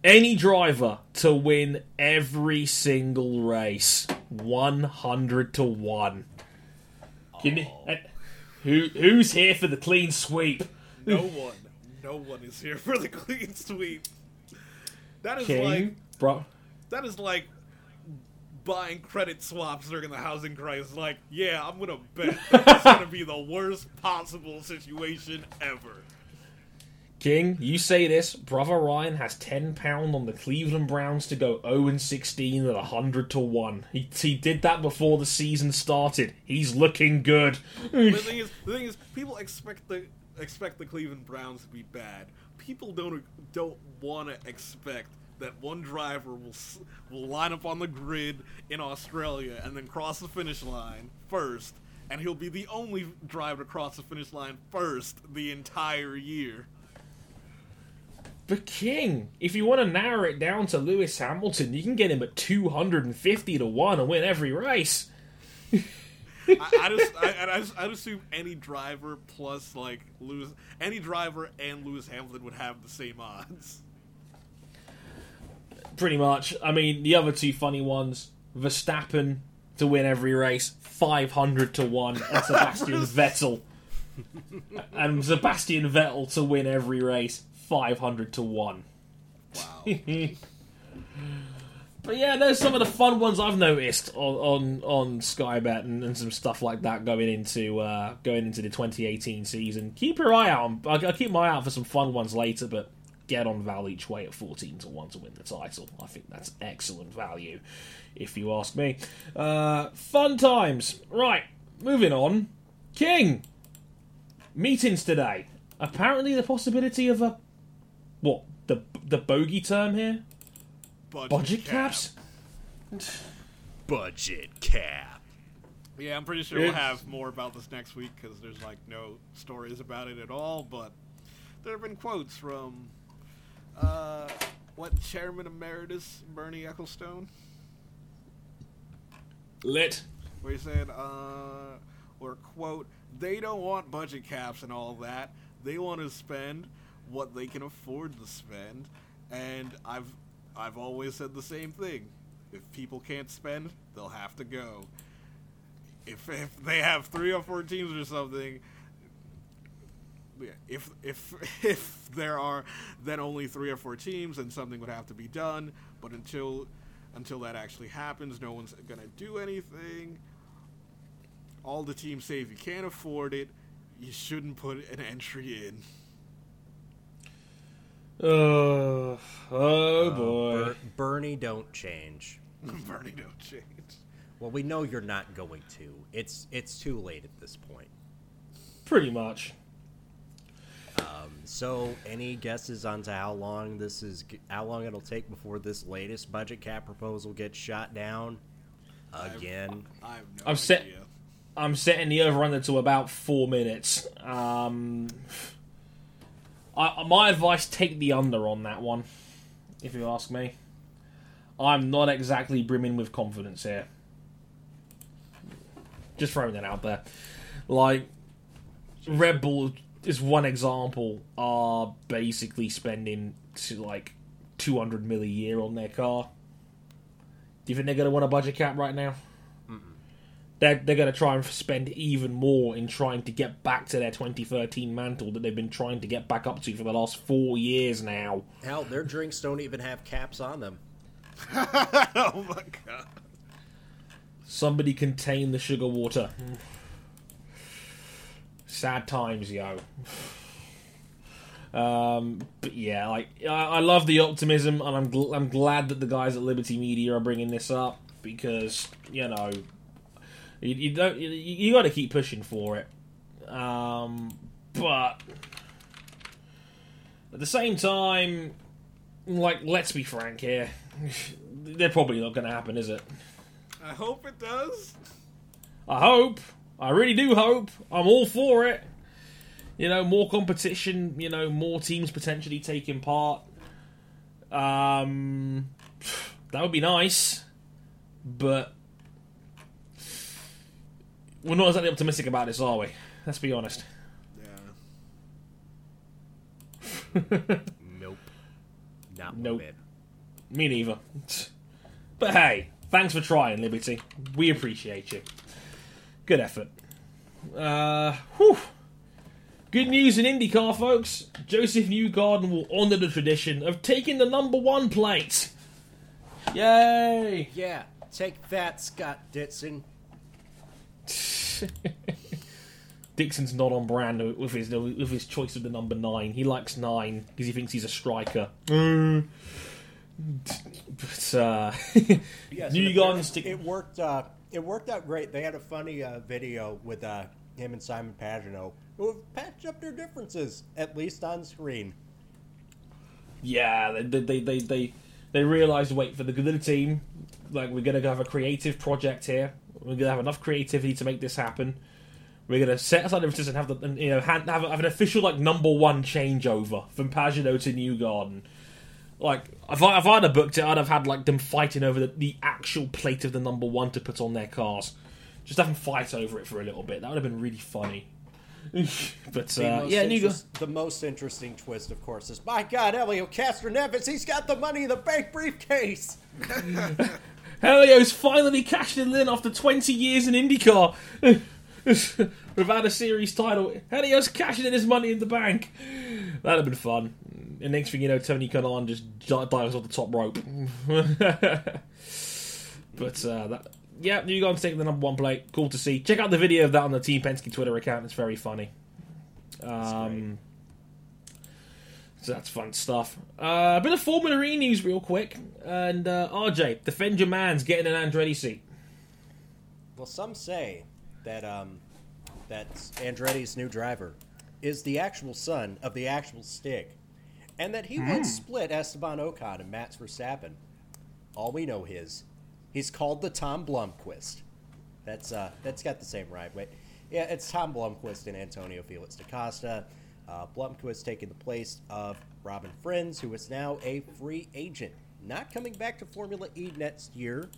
any driver to win every single race, one hundred to one. Can you- uh, who who's here for the clean sweep? No one, no one is here for the clean sweep. That is King, like bro. that is like buying credit swaps during the housing crisis. Like, yeah, I'm gonna bet it's gonna be the worst possible situation ever. King, you say this. Brother Ryan has ten pound on the Cleveland Browns to go zero and sixteen at hundred to one. He he did that before the season started. He's looking good. The thing is, the thing is, people expect the expect the Cleveland Browns to be bad. People don't don't want to expect that one driver will will line up on the grid in Australia and then cross the finish line first, and he'll be the only driver to cross the finish line first the entire year. But King, if you want to narrow it down to Lewis Hamilton, you can get him at two hundred and fifty to one and win every race. I, I just I, I just I'd assume any driver plus like Lewis any driver and Lewis Hamilton would have the same odds. Pretty much. I mean, the other two funny ones: Verstappen to win every race, five hundred to one, and Sebastian Vettel. And Sebastian Vettel to win every race, five hundred to one. Wow. But yeah, there's some of the fun ones I've noticed on on, on Skybet and, and some stuff like that going into uh, going into the 2018 season. Keep your eye out. I'll, I'll keep my eye out for some fun ones later, but get on Val each way at 14 to one to win the title. I think that's excellent value, if you ask me. Uh, fun times. Right, moving on. King meetings today. Apparently, the possibility of a what the the bogey term here budget cap. caps. Budget cap. Yeah, I'm pretty sure we'll have more about this next week because there's like no stories about it at all. But there have been quotes from uh, what Chairman Emeritus Bernie Ecclestone, Lit. where he said, uh, or quote, they don't want budget caps and all that. They want to spend what they can afford to spend. And I've I've always said the same thing. If people can't spend, they'll have to go. If if they have three or four teams or something, if if if there are then only three or four teams, then something would have to be done. But until until that actually happens, no one's gonna do anything. All the teams say if you can't afford it, you shouldn't put an entry in. Uh, oh boy. Ber- Bernie, don't change. Bernie don't change. Well, we know you're not going to. It's it's too late at this point. Pretty much. So, any guesses on to how long this is? How long it'll take before this latest budget cap proposal gets shot down again? I have no I'm idea. set- I'm setting the over under to about four minutes. Um, I, my advice: take the under on that one. If you ask me, I'm not exactly brimming with confidence here. Just throwing that out there. Like Red Bull is one example. Are basically spending to like 200 mil a year on their car. Do you think they're going to want a budget cap right now? they're, they're going to try and spend even more in trying to get back to their 2013 mantle that they've been trying to get back up to for the last four years now. Hell, their drinks don't even have caps on them. oh my god. Somebody contain the sugar water. Sad times, yo. Um, but yeah, like I, I love the optimism, and I'm gl- I'm glad that the guys at Liberty Media are bringing this up because you know you, you don't you, you got to keep pushing for it. Um, but at the same time, like let's be frank here, they're probably not going to happen, is it? I hope it does. I hope. I really do hope. I'm all for it. You know, more competition. You know, more teams potentially taking part. Um, that would be nice, but we're not exactly optimistic about this, are we? Let's be honest. Yeah. Nope. Not Nope. bit. Me neither. But hey, thanks for trying, Liberty. We appreciate you. Good effort. Uh, whew. Good news in IndyCar, folks. Josef Newgarden will honour the tradition of taking the number one plate. Yay! Yeah, take that, Scott Dixon. Dixon's not on brand with his with his choice of the number nine. He likes nine because he thinks he's a striker. Mm. But uh, Yes, New and Garden stick- It worked. Uh, it worked out great. They had a funny uh, video with uh, him and Simon Pagenaud, who have patched up their differences at least on screen. Yeah, they they they they they, realized wait for the good of the team. Like we're gonna have a creative project here. We're gonna have enough creativity to make this happen. We're gonna set aside differences and have the and, you know have, have an official like number one changeover from Pagino to Newgarden. Like if I if I'd have booked it, I'd have had like them fighting over the, the actual plate of the number one to put on their cars. Just have them fight over it for a little bit. That would have been really funny. but uh, yeah, interest- the most interesting twist, of course, is my God, Helio Castroneves. He's got the money in the bank briefcase. Helio's finally cashed in after 20 years in IndyCar. Without a series title. Helio's cashing in his money in the bank. That'd have been fun. And next thing you know, Tony Kanaan just dives off the top rope. but, uh, that, yeah, Newgarden's taking the number one plate. Cool to see. Check out the video of that on the Team Penske Twitter account. It's very funny. Um, so that's fun stuff. Uh, a bit of Formula E news, real quick. And uh, RJ, defend your man's getting an Andretti seat. Well, some say that um, that Andretti's new driver is the actual son of the actual Stig, and that he once split Esteban Ocon and Max Verstappen. All we know is he's called the Tom Blomqvist. That's uh, that's got the same ride. Wait, yeah, it's Tom Blomqvist and Antonio Felix da Costa. Uh, Blomqvist taking the place of Robin Frijns, who is now a free agent, not coming back to Formula E next year,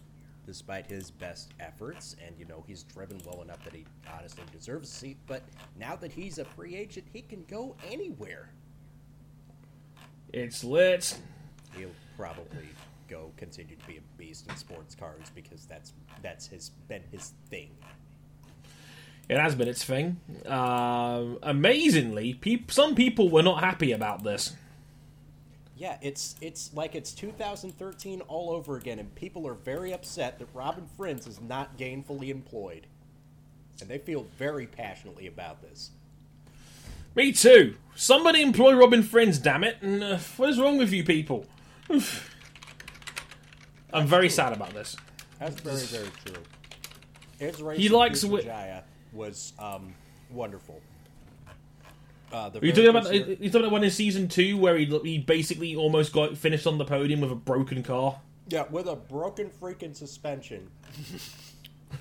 despite his best efforts. And you know he's driven well enough that he honestly deserves a seat. But now that he's a free agent, he can go anywhere. It's lit. He'll probably go continue to be a beast in sports cars because that's that's his been his thing. It has been its thing. Um amazingly, peop- some people were not happy about this. Yeah, it's it's like it's 2013 all over again, and people are very upset that Robin Frijns is not gainfully employed, and they feel very passionately about this. Me too. Somebody employ Robin Frijns, damn it. And, uh, what is wrong with you people? I'm very sad about this. That's very very true. His race He likes wi- was um, wonderful. Uh, the Are you talking about? You talking about one in season two where he he basically almost got finished on the podium with a broken car? yeah, with a broken freaking suspension.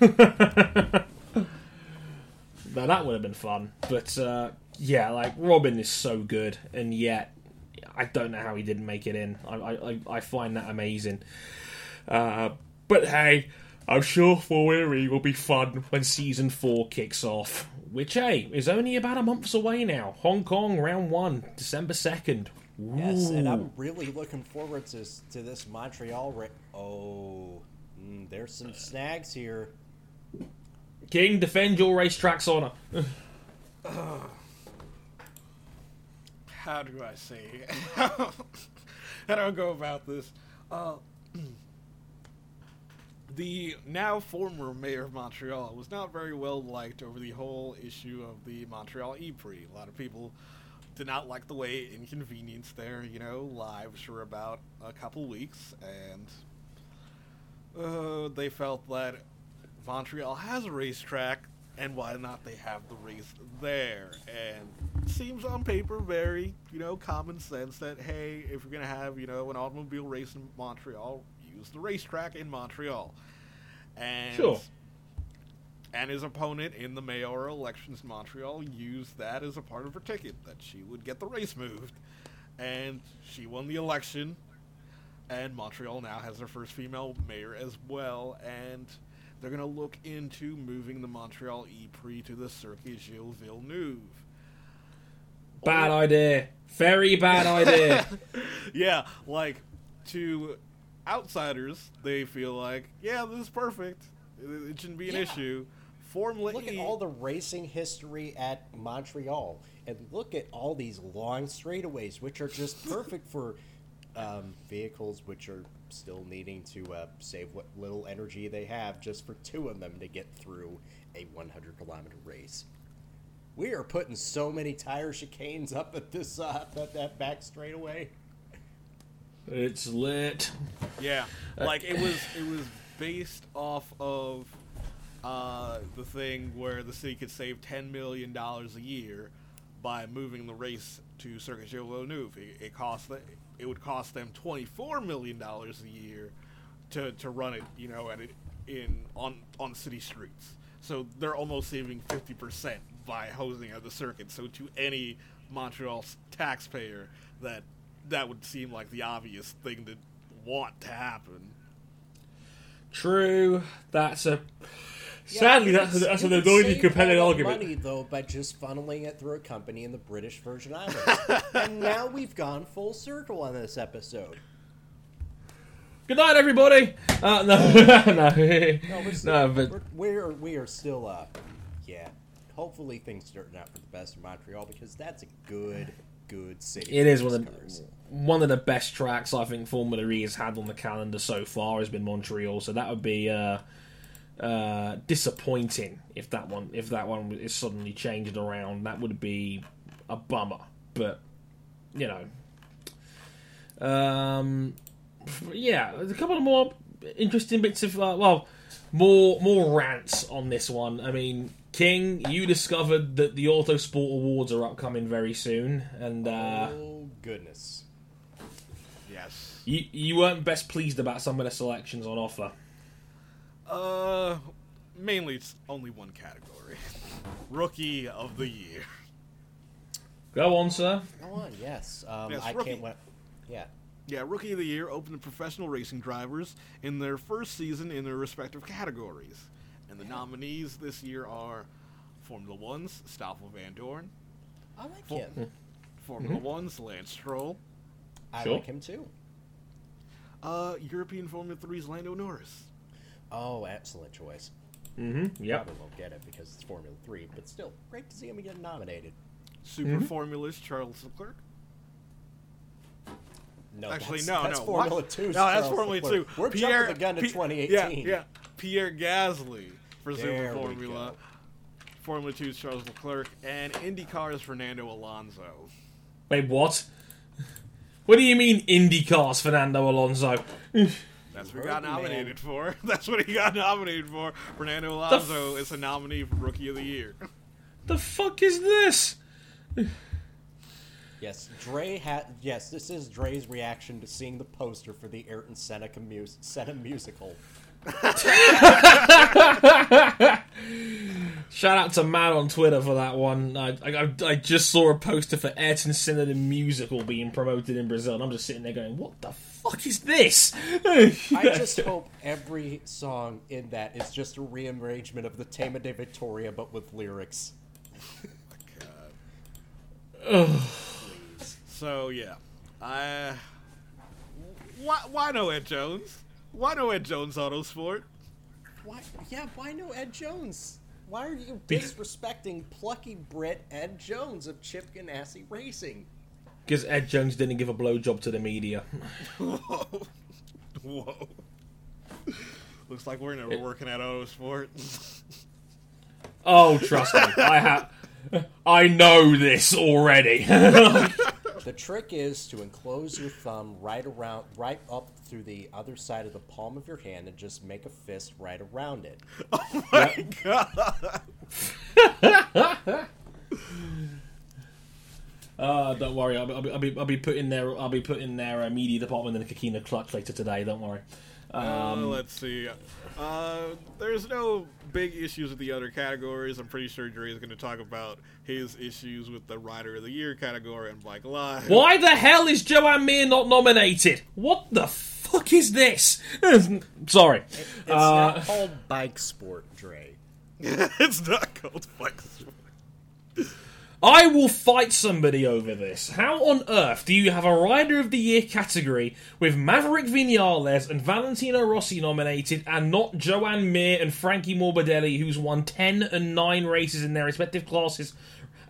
Now that would have been fun. But uh, yeah, like Robin is so good, and yet I don't know how he didn't make it in. I I, I- I find that amazing. Uh, but hey, I'm sure Formula E will be fun when season four kicks off. Which hey is only about a month away now. Hong Kong round one, December second. Yes, and I'm really looking forward to to this Montreal. Ra- oh, mm, there's some snags here. King, defend your racetrack's honor. How do I say? How do I go about this? Uh, the now former mayor of Montreal was not very well liked over the whole issue of the Montreal E Prix. A lot of people did not like the way it inconvenienced their, you know, lives for about a couple weeks, and uh, they felt that Montreal has a racetrack, and why not they have the race there? And seems on paper very, you know, common sense that hey, if you're gonna have, you know, an automobile race in Montreal, the racetrack in Montreal. And Sure. and his opponent in the mayoral elections in Montreal used that as a part of her ticket that she would get the race moved, and she won the election. And Montreal now has their first female mayor as well, and they're gonna look into moving the Montreal E Prix to the Circuit Gilles Villeneuve. Bad idea. Very bad idea. yeah, like to outsiders, they feel like, yeah, this is perfect. It, it shouldn't be an Yeah. issue. Formula Look E. at all the racing history at Montreal, and look at all these long straightaways, which are just perfect for um, vehicles which are still needing to uh, save what little energy they have, just for two of them to get through a 100 kilometer race. We are putting so many tire chicanes up at this uh, at that back straightaway. It's lit. Yeah, like it was it was based off of uh, the thing where the city could save ten million dollars a year by moving the race to Circuit Gilles Villeneuve. It, it cost the, it would cost them twenty four million dollars a year to, to run it, you know, at it in on on city streets. So they're almost saving fifty percent by hosing at the circuit. So to any Montreal taxpayer, that that would seem like the obvious thing to want to happen. True. That's a. Sadly, Yeah, that's, you that's could an anointing save compelling all that argument. Money though by just funneling it through a company in the British Virgin Islands, and now we've gone full circle on this episode. Good night, everybody. Uh, no, no, No, we're still, no, but we're, we're we are still uh, yeah. Hopefully things turn out for the best in Montreal because that's a good, good city. it is one of the one of the best tracks I think Formula E has had on the calendar so far has been Montreal. So that would be uh, uh, disappointing if that one if that one is suddenly changed around. That would be a bummer. But you know, um, yeah, a couple of more interesting bits of uh, well, more more rants on this one. I mean, King, you discovered that the Autosport Awards are upcoming very soon, and uh, oh goodness. Yes. you you weren't best pleased about some of the selections on offer. Uh, mainly it's only one category. Rookie of the year. Go on, sir. Go on, yes. Um, Yes, I rookie. can't wait. Yeah. Yeah, Rookie of the Year opened to professional racing drivers in their first season in their respective categories. And the nominees this year are Formula One's Stoffel Vandoorne, I like Fo- him. Formula One's Lance Stroll, I Sure. like him too. uh, European Formula 3's Lando Norris. Oh, excellent choice. Mm-hmm. Yep. Probably won't get it because it's Formula Three, but still, great to see him get nominated. Super Formula's Charles Leclerc. No, Actually, that's, no, that's no. Formula what? Two. No, that's Formula Two. We're Pierre, jumping the gun to Pi- 2018. Yeah, yeah. Pierre Gasly for There Super we Formula. go. Formula 2's Charles Leclerc, and IndyCar's Fernando Alonso. Wait, what? What do you mean IndyCars, Fernando Alonso? That's what he got me, man. nominated for. That's what he got nominated for. Fernando Alonso is a nominee for Rookie of the Year. the fuck is this? Yes, Dre had. Yes, this is Dre's reaction to seeing the poster for the Ayrton Seneca mus- Senna musical. Shout out to Matt on Twitter for that one. I, I, I just saw a poster for Ayrton Senna the musical being promoted in Brazil, and I'm just sitting there going, "What the fuck is this?" I just hope every song in that is just a rearrangement of the Tema de Victoria, but with lyrics. So yeah, I. Why, why no Ed Jones? Why no Ed Jones Autosport? Why? Yeah, why no Ed Jones? Why are you disrespecting plucky Brit Ed Jones of Chip Ganassi Racing? Because Ed Jones didn't give a blowjob to the media. Whoa, whoa. Looks like we're never working at Autosport. Oh, trust me, I have. I know this already. The trick is to enclose your thumb right around, right up through the other side of the palm of your hand, and just make a fist right around it. Oh my God. uh, don't worry, I'll, be- I'll, be, I'll be I'll be putting their I'll be putting their uh, media department in the Coquina clutch later today. Don't worry. Uh, let's see. Uh, there's no big issues with the other categories. I'm pretty sure Dre is going to talk about his issues with the Rider of the Year category and Bike Live. Why the hell is Joan Mir not nominated? What the fuck is this? Sorry. It's Uh, not called bike sport, Dre. it's not called Bike Sport. I will fight somebody over this. How on earth do you have a Rider of the Year category with Maverick Vinales and Valentino Rossi nominated and not Joan Mir and Frankie Morbidelli, who's won 10 and 9 races in their respective classes?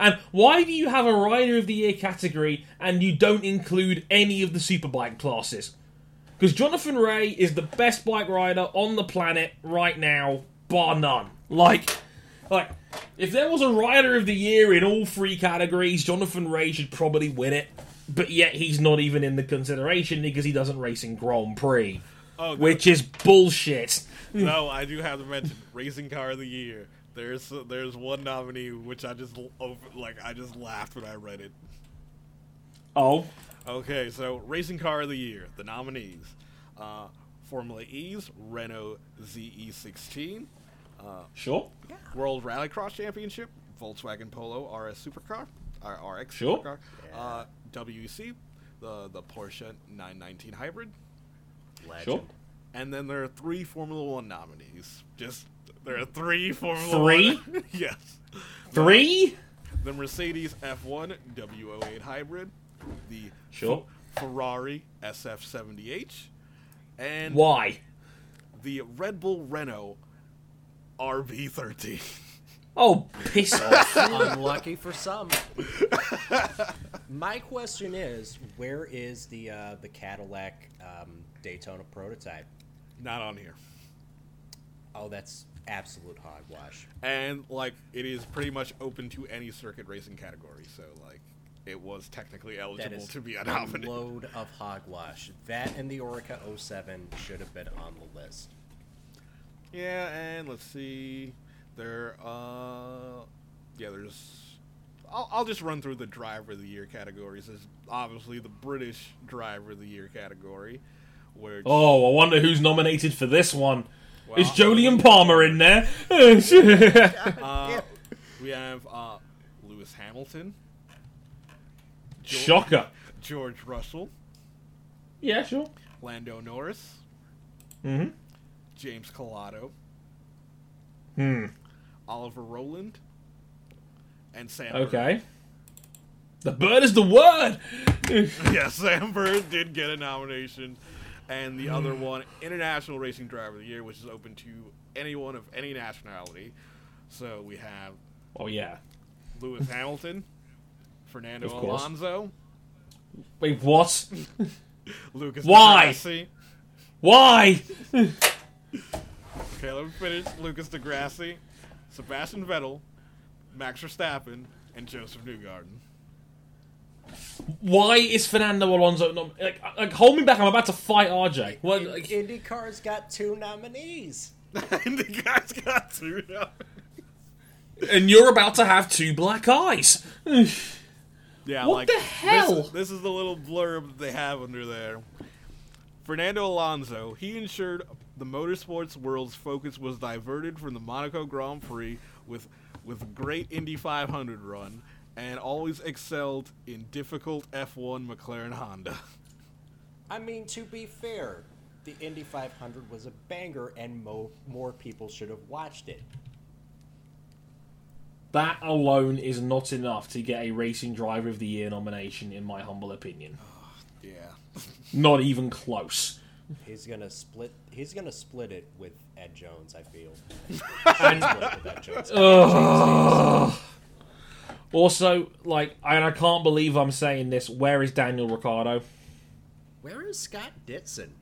And why do you have a Rider of the Year category and you don't include any of the Superbike classes? Because Jonathan Rea is the best bike rider on the planet right now, bar none. Like, like, if there was a rider of the year in all three categories, Jonathan Rea should probably win it. But yet he's not even in the consideration because he doesn't race in Grand Prix, Oh, which is bullshit. no, I do have to mention Racing Car of the Year. There's there's one nominee which I just like I just laughed when I read it. Oh, Okay, so Racing Car of the Year, the nominees: uh, Formula E's Renault ZE16, sure, World Rallycross Championship, Volkswagen Polo RS Supercar, or RX Sure. Supercar, uh, WEC, the the Porsche 919 Hybrid, Legend. sure. and then there are three Formula One nominees. Just there are three Formula Three? One. yes. Three? The Mercedes F1 W08 Hybrid, the Sure. Ferrari SF70H, and Why? the Red Bull Renault RB13. Oh, piss off. Unlucky for some. My question is, where is the uh, the Cadillac um, Daytona prototype? Not on here. Oh, that's absolute hogwash. And like it is pretty much open to any circuit racing category, so like it was technically eligible is to be a a nominee. load of hogwash. That and the Oreca 07 should have been on the list. Yeah, and let's see. There, uh, yeah, there's. I'll, I'll just run through the driver of the year categories. There's obviously the British driver of the year category, where Oh, I wonder who's nominated for this one. is Well, Jolyon Palmer in there? uh, we have uh, Lewis Hamilton, Jo- Shocker. George Russell, Yeah, sure. Lando Norris, Mm-hmm. James Calado, Hmm. Oliver Rowland, and Sam. Okay. The bird is the word. Bird. yeah, Sam Bird did get a nomination, and the other one, International Racing Driver of the Year, which is open to anyone of any nationality. So we have oh yeah. Lewis Hamilton, Fernando. Alonso, Wait, what? Lucas Why? di Grassi. Why? Okay, let me finish. Lucas di Grassi, Sebastian Vettel, Max Verstappen, and Josef Newgarden. Why is Fernando Alonso not like, like hold me back? I'm about to fight RJ. What? Like, IndyCar's got two nominees. and the guys got two. and you're about to have two black eyes. Yeah, What like the this hell? is- This is, the little blurb that they have under there. Fernando Alonso, he ensured the motorsports world's focus was diverted from the Monaco Grand Prix with with great Indy 500 run and always excelled in difficult F1 McLaren Honda. I mean, to be fair, the Indy 500 was a banger, and mo- more people should have watched it. That alone is not enough to get a Racing Driver of the Year nomination, in my humble opinion. Yeah. Not even close. He's gonna split. He's gonna split it with Ed Jones. I feel. Should split it with Ed Jones. Ugh. Also, like, and I can't believe I'm saying this. Where is Daniel Ricciardo? Where is Scott Dixon?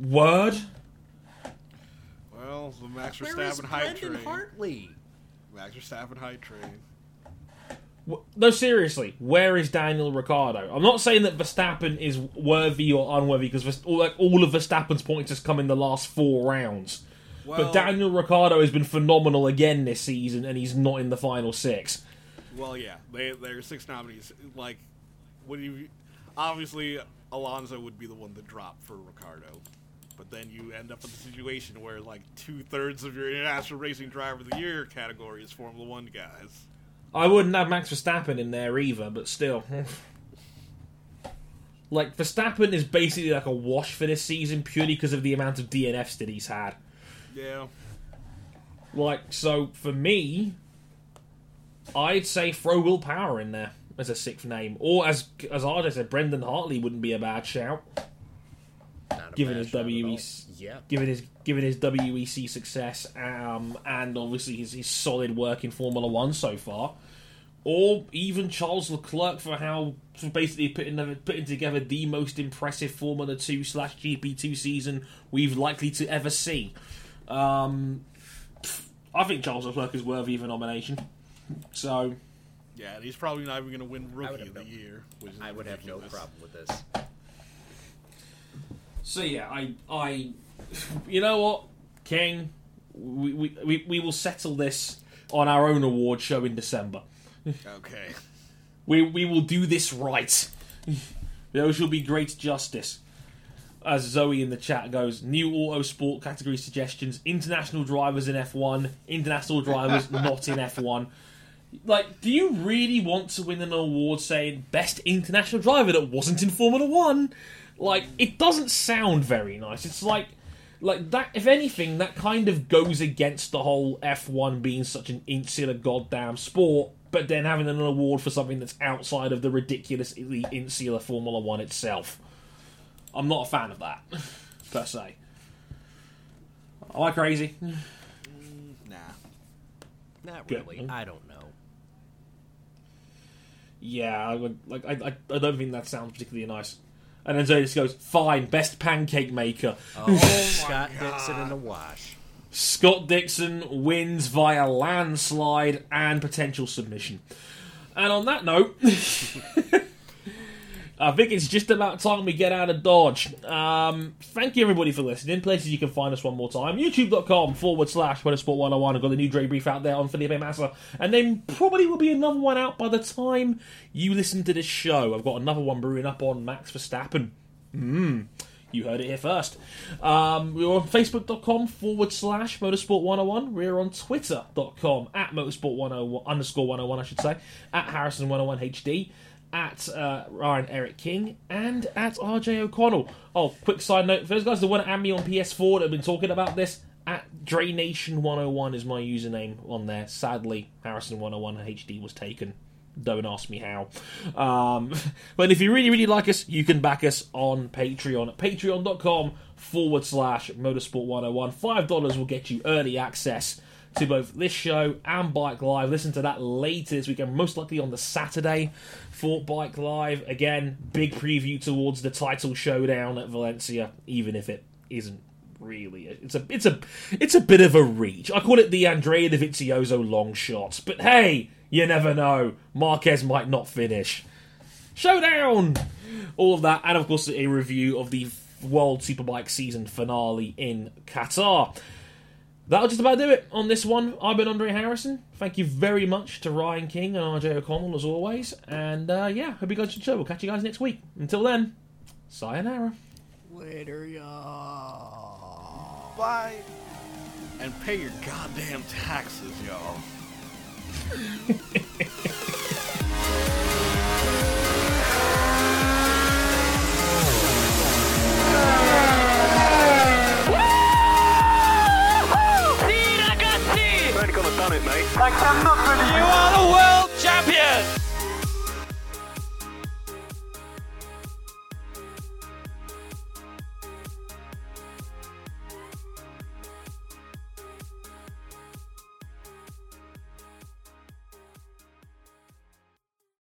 Word. Well, the Max Where is Verstappen hype Brendon train. Hartley? Max Verstappen hype train. No, seriously, where is Daniel Ricciardo? I'm not saying that Verstappen is worthy or unworthy because all, like, all of Verstappen's points has come in the last four rounds. Well, but Daniel Ricciardo has been phenomenal again this season, and he's not in the final six. Well, yeah, they they're six nominees. Like, what do you? Obviously, Alonso would be the one to drop for Ricciardo, but then you end up in a situation where like two thirds of your international racing driver of the year category is Formula One guys. I wouldn't have Max Verstappen in there either, but still. like, Verstappen is basically like a wash for this season purely because of the amount of DNFs that he's had. Yeah, Like, so for me, I'd say throw Will Power in there as a sixth name. Or, as as RJ said, Brendon Hartley wouldn't be a bad shout, Not a given his shot at all. WEC, Yeah. given his given his WEC success, um, and obviously his, his solid work in Formula One so far. Or even Charles Leclerc for how for basically putting putting together the most impressive Formula Two slash GP two season we've likely to ever see. Um, I think Charles Leclerc is worthy of a nomination. So yeah, and he's probably not even going to win Rookie of the no- Year. Which is I would have no problem with this. So yeah, I, I, you know what, King, we, we, we, we will settle this on our own award show in December. Okay. We we will do this right. there shall be great justice. As Zoe in the chat goes, new auto sport category suggestions: international drivers in F1, international drivers not in F1. Like, do you really want to win an award saying best international driver that wasn't in Formula One? Like, it doesn't sound very nice. It's like, like that. If anything, that kind of goes against the whole F1 being such an insular goddamn sport. But then having an award for something that's outside of the ridiculously insular Formula One itself. I'm not a fan of that, per se. Am I crazy? Nah. Not Good. really. I don't know. Yeah, I would like. I, I, I don't think that sounds particularly nice. And then Zoe just goes, "Fine, best pancake maker." Oh, Scott Dixon in the wash. Scott Dixon wins via landslide and potential submission. And on that note, I think it's just about time we get out of Dodge. Um, thank you everybody for listening. Places you can find us one more time. YouTube.com forward slash Motorsport 101. I've got a new Dre brief out there on Felipe Massa. And then probably will be another one out by the time you listen to this show. I've got another one brewing up on Max Verstappen. Mm. You heard it here first. Um, we're on Facebook.com forward slash Motorsport 101. We're on Twitter.com at Motorsport 101 underscore 101, I should say, at Harrison 101 HD, at uh, Ryan Eric King, and at RJ O'Connell. Oh, quick side note for those guys that want to add me on PS4 that have been talking about this, at DreNation101 is my username on there. Sadly, Harrison 101 HD was taken. Don't ask me how. Um, but if you really, really like us, you can back us on Patreon at patreon.com forward slash motorsport 101. $5 will get you early access to both this show and Bike Live. Listen to that later this weekend, most likely on the Saturday for Bike Live. Again, big preview towards the title showdown at Valencia, even if it isn't really. It's a it's a it's a bit of a reach. I call it the Andrea Dovizioso long shot, but hey, you never know. Marquez might not finish. Showdown! All of that, and of course, a review of the World Superbike season finale in Qatar. That'll just about do it on this one. I've been Andre Harrison. Thank you very much to Ryan King and RJ O'Connell as always. And uh, yeah, hope you guys enjoy. We'll catch you guys next week. Until then, sayonara. Later, y'all. Bye. And pay your goddamn taxes, y'all. I cannot believe You are the world champion!